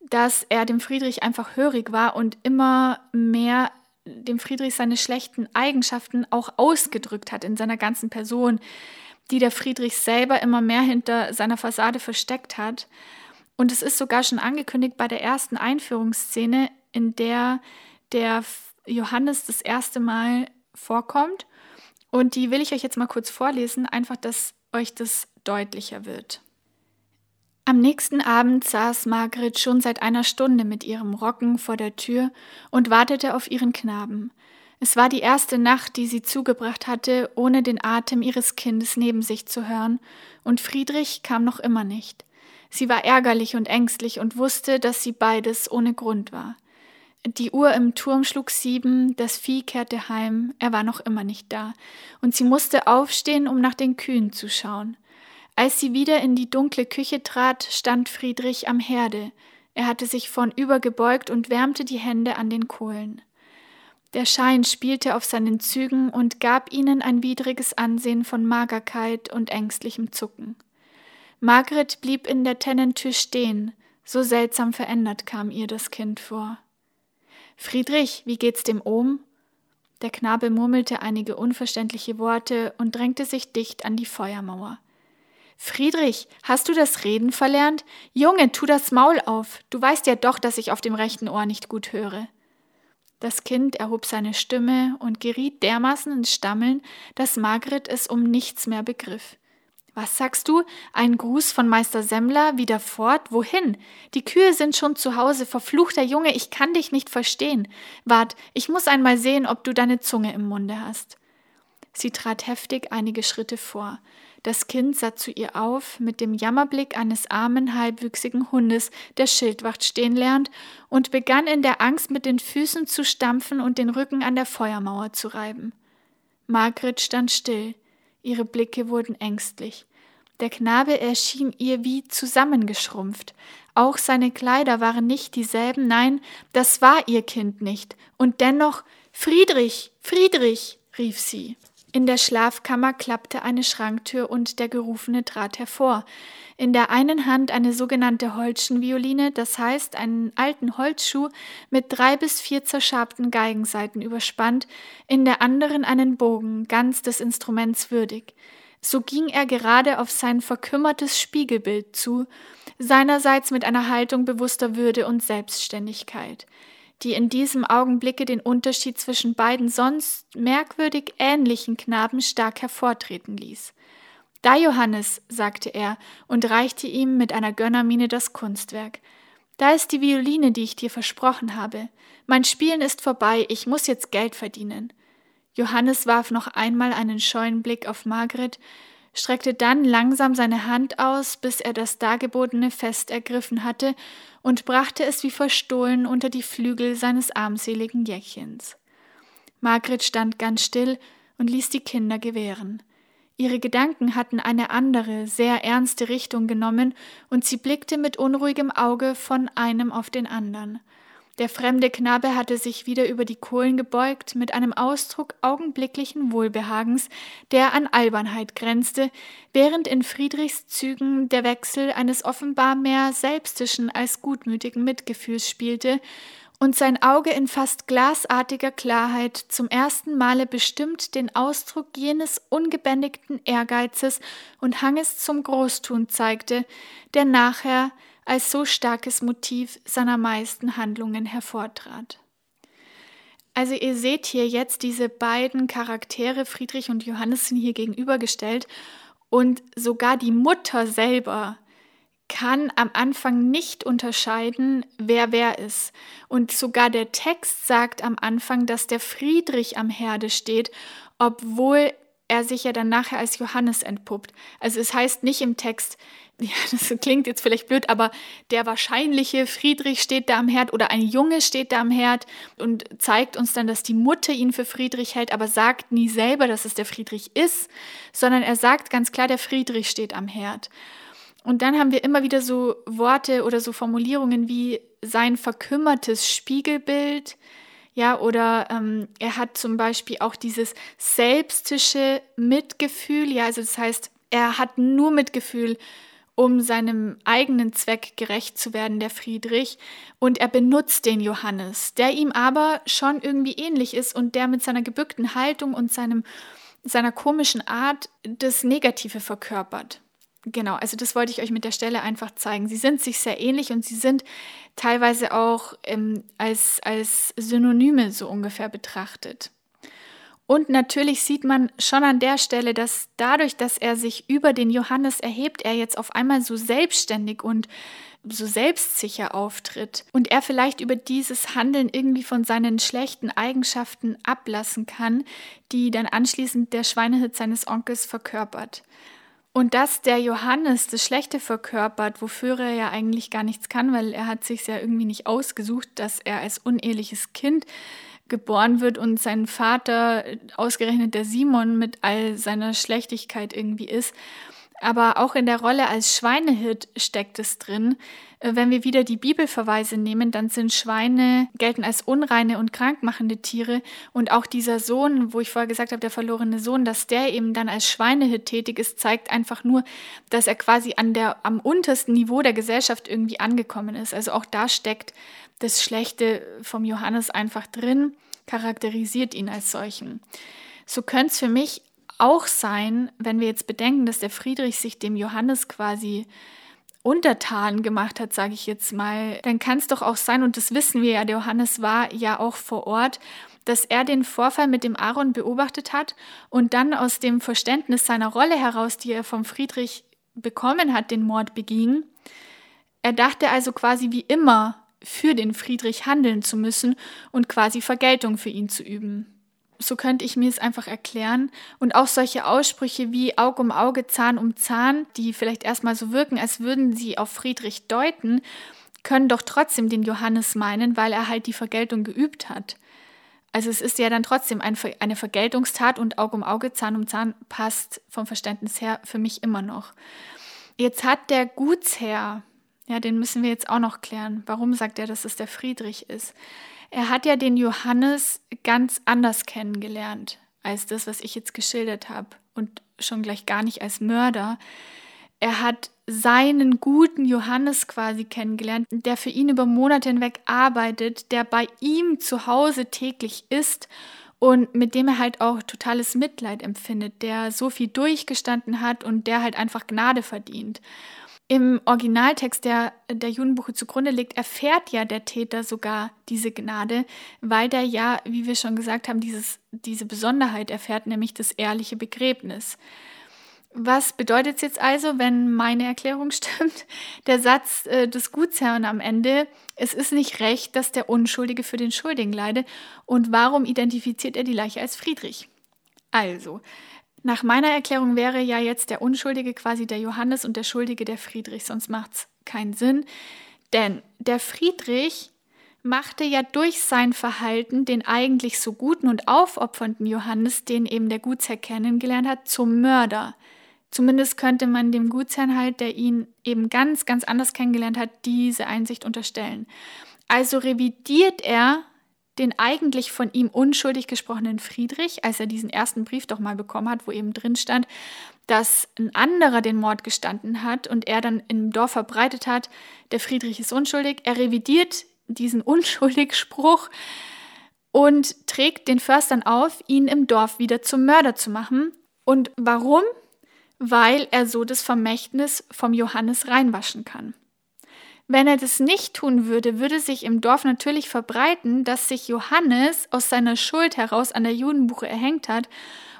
dass er dem Friedrich einfach hörig war und immer mehr dem Friedrich seine schlechten Eigenschaften auch ausgedrückt hat in seiner ganzen Person, die der Friedrich selber immer mehr hinter seiner Fassade versteckt hat. Und es ist sogar schon angekündigt bei der ersten Einführungsszene, in der der Johannes das erste Mal vorkommt. Und die will ich euch jetzt mal kurz vorlesen, einfach, dass euch das deutlicher wird. Am nächsten Abend saß Margret schon seit einer Stunde mit ihrem Rocken vor der Tür und wartete auf ihren Knaben. Es war die erste Nacht, die sie zugebracht hatte, ohne den Atem ihres Kindes neben sich zu hören, und Friedrich kam noch immer nicht. Sie war ärgerlich und ängstlich und wusste, dass sie beides ohne Grund war. Die Uhr im Turm schlug sieben, das Vieh kehrte heim, er war noch immer nicht da, und sie musste aufstehen, um nach den Kühen zu schauen. Als sie wieder in die dunkle Küche trat, stand Friedrich am Herde. Er hatte sich vornüber gebeugt und wärmte die Hände an den Kohlen. Der Schein spielte auf seinen Zügen und gab ihnen ein widriges Ansehen von Magerkeit und ängstlichem Zucken. Margret blieb in der Tennentür stehen, so seltsam verändert kam ihr das Kind vor. Friedrich, wie geht's dem Ohm? Der Knabe murmelte einige unverständliche Worte und drängte sich dicht an die Feuermauer. Friedrich, hast du das Reden verlernt? Junge, tu das Maul auf. Du weißt ja doch, dass ich auf dem rechten Ohr nicht gut höre. Das Kind erhob seine Stimme und geriet dermaßen ins Stammeln, dass Margret es um nichts mehr begriff. Was sagst du? Ein Gruß von Meister Semmler wieder fort? Wohin? Die Kühe sind schon zu Hause. Verfluchter Junge, ich kann dich nicht verstehen. Wart, ich muss einmal sehen, ob du deine Zunge im Munde hast. Sie trat heftig einige Schritte vor. Das Kind sah zu ihr auf mit dem Jammerblick eines armen, halbwüchsigen Hundes, der Schildwacht stehen lernt, und begann in der Angst mit den Füßen zu stampfen und den Rücken an der Feuermauer zu reiben. Margret stand still, ihre Blicke wurden ängstlich. Der Knabe erschien ihr wie zusammengeschrumpft. Auch seine Kleider waren nicht dieselben, nein, das war ihr Kind nicht. Und dennoch Friedrich, Friedrich, rief sie. In der Schlafkammer klappte eine Schranktür und der Gerufene trat hervor. In der einen Hand eine sogenannte Holzschenvioline, das heißt einen alten Holzschuh mit drei bis vier zerschabten Geigenseiten überspannt, in der anderen einen Bogen, ganz des Instruments würdig. So ging er gerade auf sein verkümmertes Spiegelbild zu, seinerseits mit einer Haltung bewusster Würde und Selbstständigkeit die in diesem Augenblicke den Unterschied zwischen beiden sonst merkwürdig ähnlichen Knaben stark hervortreten ließ. Da, Johannes, sagte er und reichte ihm mit einer Gönnermiene das Kunstwerk. Da ist die Violine, die ich dir versprochen habe. Mein Spielen ist vorbei, ich muss jetzt Geld verdienen. Johannes warf noch einmal einen scheuen Blick auf Margret, streckte dann langsam seine Hand aus, bis er das Dargebotene fest ergriffen hatte und brachte es wie verstohlen unter die Flügel seines armseligen Jäckchens. Margret stand ganz still und ließ die Kinder gewähren. Ihre Gedanken hatten eine andere, sehr ernste Richtung genommen, und sie blickte mit unruhigem Auge von einem auf den anderen. Der fremde Knabe hatte sich wieder über die Kohlen gebeugt, mit einem Ausdruck augenblicklichen Wohlbehagens, der an Albernheit grenzte, während in Friedrichs Zügen der Wechsel eines offenbar mehr selbstischen als gutmütigen Mitgefühls spielte und sein Auge in fast glasartiger Klarheit zum ersten Male bestimmt den Ausdruck jenes ungebändigten Ehrgeizes und Hanges zum Großtun zeigte, der nachher als so starkes Motiv seiner meisten Handlungen hervortrat. Also ihr seht hier jetzt diese beiden Charaktere, Friedrich und Johannes, sind hier gegenübergestellt und sogar die Mutter selber kann am Anfang nicht unterscheiden, wer wer ist. Und sogar der Text sagt am Anfang, dass der Friedrich am Herde steht, obwohl er sich ja dann nachher als Johannes entpuppt. Also es heißt nicht im Text, ja, das klingt jetzt vielleicht blöd, aber der wahrscheinliche Friedrich steht da am Herd oder ein Junge steht da am Herd und zeigt uns dann, dass die Mutter ihn für Friedrich hält, aber sagt nie selber, dass es der Friedrich ist, sondern er sagt ganz klar, der Friedrich steht am Herd. Und dann haben wir immer wieder so Worte oder so Formulierungen wie sein verkümmertes Spiegelbild, ja, oder ähm, er hat zum Beispiel auch dieses selbstische Mitgefühl, ja, also das heißt, er hat nur Mitgefühl um seinem eigenen Zweck gerecht zu werden, der Friedrich, und er benutzt den Johannes, der ihm aber schon irgendwie ähnlich ist und der mit seiner gebückten Haltung und seinem, seiner komischen Art das Negative verkörpert. Genau, also das wollte ich euch mit der Stelle einfach zeigen. Sie sind sich sehr ähnlich und sie sind teilweise auch ähm, als, als Synonyme so ungefähr betrachtet. Und natürlich sieht man schon an der Stelle, dass dadurch, dass er sich über den Johannes erhebt, er jetzt auf einmal so selbstständig und so selbstsicher auftritt und er vielleicht über dieses Handeln irgendwie von seinen schlechten Eigenschaften ablassen kann, die dann anschließend der Schweinehit seines Onkels verkörpert. Und dass der Johannes das Schlechte verkörpert, wofür er ja eigentlich gar nichts kann, weil er hat sich ja irgendwie nicht ausgesucht, dass er als uneheliches Kind geboren wird und sein Vater, ausgerechnet der Simon, mit all seiner Schlechtigkeit irgendwie ist. Aber auch in der Rolle als Schweinehirt steckt es drin. Äh, wenn wir wieder die Bibelverweise nehmen, dann sind Schweine, gelten als unreine und krankmachende Tiere. Und auch dieser Sohn, wo ich vorher gesagt habe, der verlorene Sohn, dass der eben dann als Schweinehirt tätig ist, zeigt einfach nur, dass er quasi an der, am untersten Niveau der Gesellschaft irgendwie angekommen ist. Also auch da steckt das Schlechte vom Johannes einfach drin, charakterisiert ihn als solchen. So könnte es für mich auch sein, wenn wir jetzt bedenken, dass der Friedrich sich dem Johannes quasi untertan gemacht hat, sage ich jetzt mal, dann kann es doch auch sein, und das wissen wir ja, der Johannes war ja auch vor Ort, dass er den Vorfall mit dem Aaron beobachtet hat und dann aus dem Verständnis seiner Rolle heraus, die er vom Friedrich bekommen hat, den Mord beging. Er dachte also quasi wie immer für den Friedrich handeln zu müssen und quasi Vergeltung für ihn zu üben so könnte ich mir es einfach erklären. Und auch solche Aussprüche wie Auge um Auge, Zahn um Zahn, die vielleicht erstmal so wirken, als würden sie auf Friedrich deuten, können doch trotzdem den Johannes meinen, weil er halt die Vergeltung geübt hat. Also es ist ja dann trotzdem ein, eine Vergeltungstat und Auge um Auge, Zahn um Zahn passt vom Verständnis her für mich immer noch. Jetzt hat der Gutsherr, ja, den müssen wir jetzt auch noch klären. Warum sagt er, dass es der Friedrich ist? Er hat ja den Johannes ganz anders kennengelernt als das, was ich jetzt geschildert habe und schon gleich gar nicht als Mörder. Er hat seinen guten Johannes quasi kennengelernt, der für ihn über Monate hinweg arbeitet, der bei ihm zu Hause täglich ist und mit dem er halt auch totales Mitleid empfindet, der so viel durchgestanden hat und der halt einfach Gnade verdient. Im Originaltext, der der Judenbuche zugrunde liegt, erfährt ja der Täter sogar diese Gnade, weil der ja, wie wir schon gesagt haben, dieses, diese Besonderheit erfährt, nämlich das ehrliche Begräbnis. Was bedeutet es jetzt also, wenn meine Erklärung [LAUGHS] stimmt? Der Satz äh, des Gutsherrn am Ende, es ist nicht recht, dass der Unschuldige für den Schuldigen leide. Und warum identifiziert er die Leiche als Friedrich? Also, nach meiner Erklärung wäre ja jetzt der Unschuldige quasi der Johannes und der Schuldige der Friedrich, sonst macht es keinen Sinn. Denn der Friedrich machte ja durch sein Verhalten den eigentlich so guten und aufopfernden Johannes, den eben der Gutsherr kennengelernt hat, zum Mörder. Zumindest könnte man dem Gutsherrn halt, der ihn eben ganz, ganz anders kennengelernt hat, diese Einsicht unterstellen. Also revidiert er den eigentlich von ihm unschuldig gesprochenen Friedrich, als er diesen ersten Brief doch mal bekommen hat, wo eben drin stand, dass ein anderer den Mord gestanden hat und er dann im Dorf verbreitet hat, der Friedrich ist unschuldig. Er revidiert diesen [LAUGHS] Unschuldigspruch und trägt den Förstern auf, ihn im Dorf wieder zum Mörder zu machen. Und warum? Weil er so das Vermächtnis vom Johannes reinwaschen kann. Wenn er das nicht tun würde, würde sich im Dorf natürlich verbreiten, dass sich Johannes aus seiner Schuld heraus an der Judenbuche erhängt hat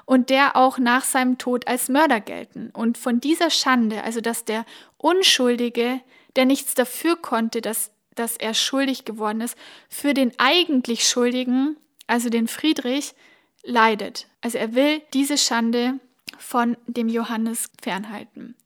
und der auch nach seinem Tod als Mörder gelten. Und von dieser Schande, also dass der Unschuldige, der nichts dafür konnte, dass, dass er schuldig geworden ist, für den eigentlich Schuldigen, also den Friedrich, leidet. Also er will diese Schande von dem Johannes fernhalten.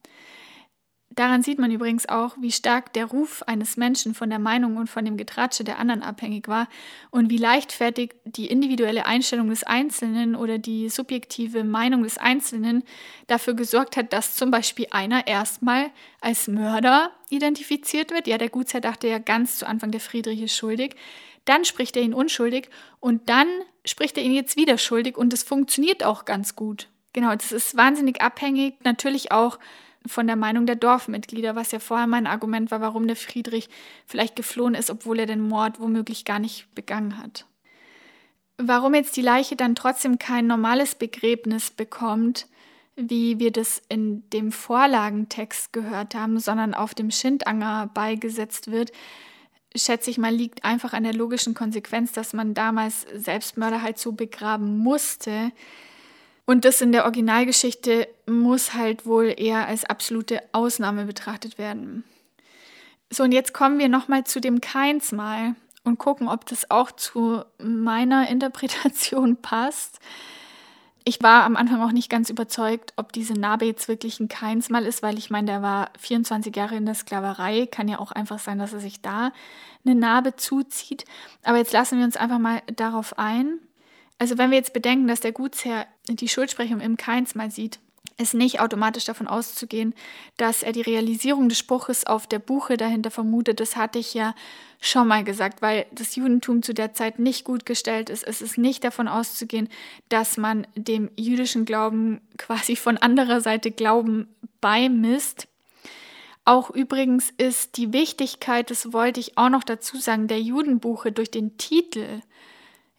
Daran sieht man übrigens auch, wie stark der Ruf eines Menschen von der Meinung und von dem Getratsche der anderen abhängig war und wie leichtfertig die individuelle Einstellung des Einzelnen oder die subjektive Meinung des Einzelnen dafür gesorgt hat, dass zum Beispiel einer erstmal als Mörder identifiziert wird. Ja, der Gutsherr dachte ja ganz zu Anfang, der Friedrich ist schuldig. Dann spricht er ihn unschuldig und dann spricht er ihn jetzt wieder schuldig und es funktioniert auch ganz gut. Genau, das ist wahnsinnig abhängig, natürlich auch von der Meinung der Dorfmitglieder, was ja vorher mein Argument war, warum der Friedrich vielleicht geflohen ist, obwohl er den Mord womöglich gar nicht begangen hat. Warum jetzt die Leiche dann trotzdem kein normales Begräbnis bekommt, wie wir das in dem Vorlagentext gehört haben, sondern auf dem Schindanger beigesetzt wird, schätze ich mal, liegt einfach an der logischen Konsequenz, dass man damals Selbstmörder halt so begraben musste, und das in der Originalgeschichte muss halt wohl eher als absolute Ausnahme betrachtet werden. So, und jetzt kommen wir nochmal zu dem Keinsmal und gucken, ob das auch zu meiner [LAUGHS] Interpretation passt. Ich war am Anfang auch nicht ganz überzeugt, ob diese Narbe jetzt wirklich ein Keinsmal ist, weil ich meine, der war 24 Jahre in der Sklaverei. Kann ja auch einfach sein, dass er sich da eine Narbe zuzieht. Aber jetzt lassen wir uns einfach mal darauf ein. Also wenn wir jetzt bedenken, dass der Gutsherr die Schuldsprechung im Keins mal sieht, ist nicht automatisch davon auszugehen, dass er die Realisierung des Spruches auf der Buche dahinter vermutet. Das hatte ich ja schon mal gesagt, weil das Judentum zu der Zeit nicht gut gestellt ist. Es ist nicht davon auszugehen, dass man dem jüdischen Glauben [LAUGHS] quasi von anderer Seite Glauben beimisst. Auch übrigens ist die Wichtigkeit, das wollte ich auch noch dazu sagen, der Judenbuche durch den Titel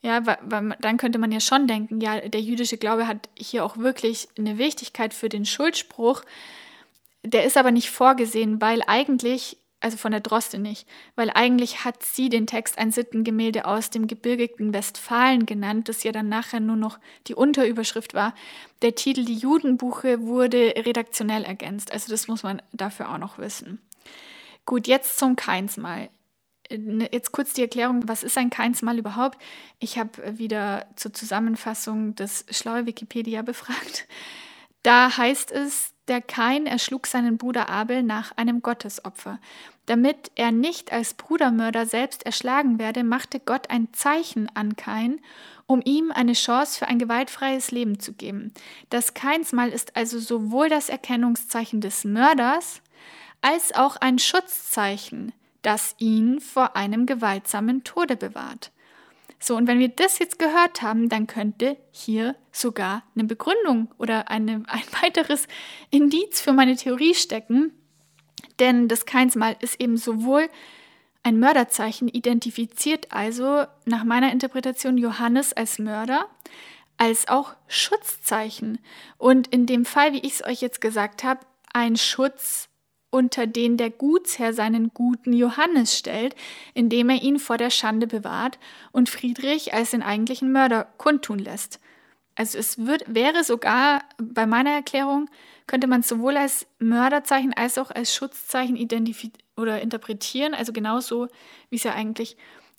ja, weil, weil, dann könnte man ja schon denken, ja, der jüdische Glaube hat hier auch wirklich eine Wichtigkeit für den Schuldspruch. Der ist aber nicht vorgesehen, weil eigentlich, also von der Droste nicht, weil eigentlich hat sie den Text ein Sittengemälde aus dem gebirgigten Westfalen genannt, das ja dann nachher nur noch die Unterüberschrift war. Der Titel Die Judenbuche wurde redaktionell ergänzt, also das muss man dafür auch noch wissen. Gut, jetzt zum Keinsmal. Jetzt kurz die Erklärung, was ist ein Keinsmal überhaupt? Ich habe wieder zur Zusammenfassung das schlaue Wikipedia befragt. Da heißt es, der Kain erschlug seinen Bruder Abel nach einem Gottesopfer. Damit er nicht als Brudermörder selbst erschlagen werde, machte Gott ein Zeichen an Kain, um ihm eine Chance für ein gewaltfreies Leben zu geben. Das Keinsmal ist also sowohl das Erkennungszeichen des Mörders als auch ein Schutzzeichen das ihn vor einem gewaltsamen Tode bewahrt. So, und wenn wir das jetzt gehört haben, dann könnte hier sogar eine Begründung oder eine, [LAUGHS] ein weiteres Indiz für meine Theorie stecken. Denn das Keinsmal ist eben sowohl ein Mörderzeichen, identifiziert also nach meiner Interpretation Johannes als Mörder, als auch Schutzzeichen. Und in dem Fall, wie ich es euch jetzt gesagt habe, ein Schutz unter den der Gutsherr seinen guten Johannes stellt, indem er ihn vor der Schande bewahrt und Friedrich als den eigentlichen Mörder kundtun lässt. Also es wird, wäre sogar bei meiner Erklärung, könnte man sowohl als Mörderzeichen als auch als Schutzzeichen identifizieren oder interpretieren, also genauso, wie es ja eigentlich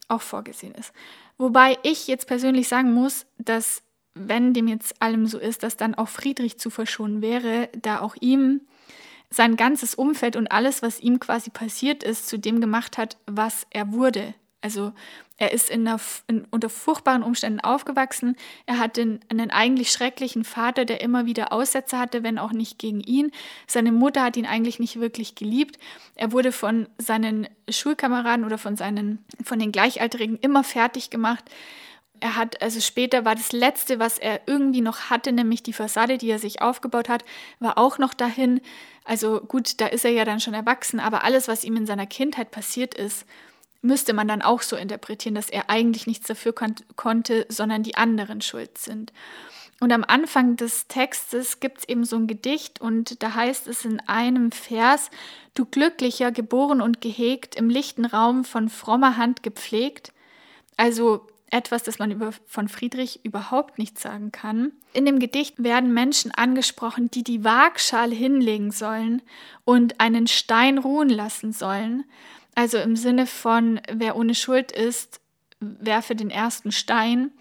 auch vorgesehen ist. Wobei ich jetzt persönlich sagen muss, dass wenn dem jetzt allem so ist, dass dann auch Friedrich zu verschonen wäre, da auch ihm sein ganzes Umfeld und alles, was ihm quasi passiert ist, zu dem gemacht hat, was er wurde. Also er ist in einer, in, unter furchtbaren Umständen aufgewachsen. Er hatte einen eigentlich schrecklichen Vater, der immer wieder Aussätze hatte, wenn auch nicht gegen ihn. Seine Mutter hat ihn eigentlich nicht wirklich geliebt. Er wurde von seinen Schulkameraden oder von, seinen, von den Gleichaltrigen immer fertig gemacht. Er hat, also später war das Letzte, was er irgendwie noch hatte, nämlich die Fassade, die er sich aufgebaut hat, war auch noch dahin. Also gut, da ist er ja dann schon erwachsen, aber alles, was ihm in seiner Kindheit passiert ist, müsste man dann auch so interpretieren, dass er eigentlich nichts dafür kon konnte, sondern die anderen schuld sind. Und am Anfang des Textes gibt es eben so ein Gedicht und da heißt es in einem Vers, du glücklicher, geboren und gehegt, im lichten Raum von frommer Hand gepflegt. Also etwas, das man über, von Friedrich überhaupt nicht sagen kann. In dem Gedicht werden Menschen angesprochen, die die Waagschale hinlegen sollen und einen Stein ruhen lassen sollen. Also im Sinne von, wer ohne Schuld ist, werfe den ersten Stein.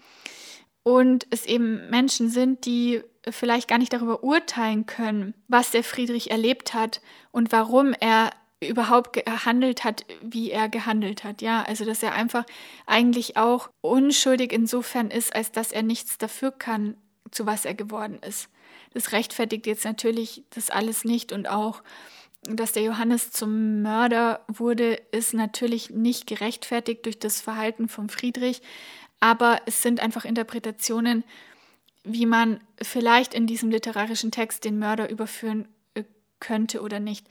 Und es eben Menschen sind, die vielleicht gar nicht darüber urteilen können, was der Friedrich erlebt hat und warum er überhaupt gehandelt hat, wie er gehandelt hat. Ja, also dass er einfach eigentlich auch unschuldig insofern ist, als dass er nichts dafür kann, zu was er geworden ist. Das rechtfertigt jetzt natürlich das alles nicht und auch, dass der Johannes zum Mörder wurde, ist natürlich nicht gerechtfertigt durch das Verhalten von Friedrich, aber es sind einfach Interpretationen, wie man vielleicht in diesem literarischen Text den Mörder überführen äh, könnte oder nicht.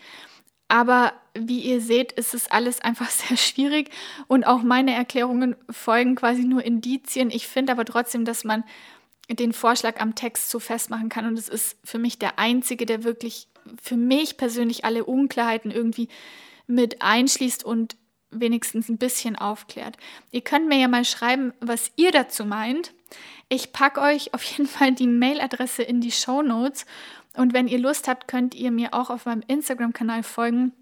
Aber wie ihr seht, ist es alles einfach [LAUGHS] sehr schwierig und auch meine Erklärungen folgen quasi nur Indizien. Ich finde aber trotzdem, dass man den Vorschlag am Text so festmachen kann und es ist für mich der einzige, der wirklich für mich persönlich alle Unklarheiten irgendwie mit einschließt und wenigstens ein bisschen aufklärt. Ihr könnt mir ja mal schreiben, was ihr dazu meint. Ich packe euch auf jeden Fall die Mailadresse in die Show Notes und wenn ihr Lust habt, könnt ihr mir auch auf meinem Instagram-Kanal folgen,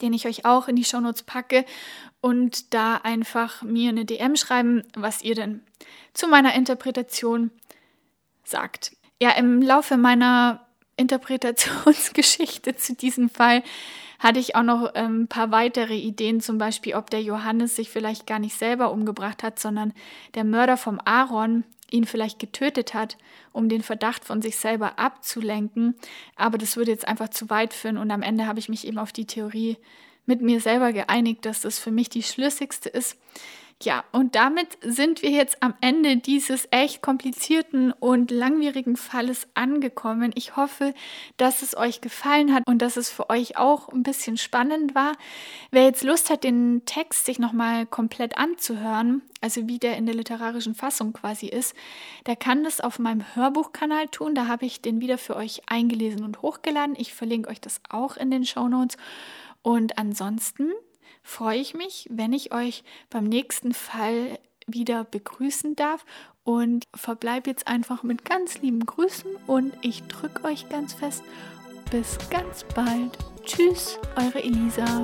den ich euch auch in die Shownotes packe und da einfach mir eine DM schreiben, was ihr denn zu meiner Interpretation sagt. Ja, im Laufe meiner Interpretationsgeschichte [LAUGHS] zu diesem Fall hatte ich auch noch ein ähm, paar weitere Ideen, zum Beispiel, ob der Johannes sich vielleicht gar nicht selber umgebracht hat, sondern der Mörder vom Aaron ihn vielleicht getötet hat, um den Verdacht von sich selber abzulenken. Aber das würde jetzt einfach zu weit führen und am Ende habe ich mich eben auf die Theorie mit mir selber geeinigt, dass das für mich die schlüssigste ist. Ja, und damit sind wir jetzt am Ende dieses echt komplizierten und langwierigen Falles angekommen. Ich hoffe, dass es euch gefallen hat und dass es für euch auch ein bisschen spannend war. Wer jetzt Lust hat, den Text sich nochmal komplett anzuhören, also wie der in der literarischen Fassung quasi ist, der kann das auf meinem Hörbuchkanal tun. Da habe ich den wieder für euch eingelesen und hochgeladen. Ich verlinke euch das auch in den Show Notes. Und ansonsten freue ich mich, wenn ich euch beim nächsten Fall wieder begrüßen darf und verbleibe jetzt einfach mit ganz lieben Grüßen und ich drücke euch ganz fest. Bis ganz bald. Tschüss, eure Elisa.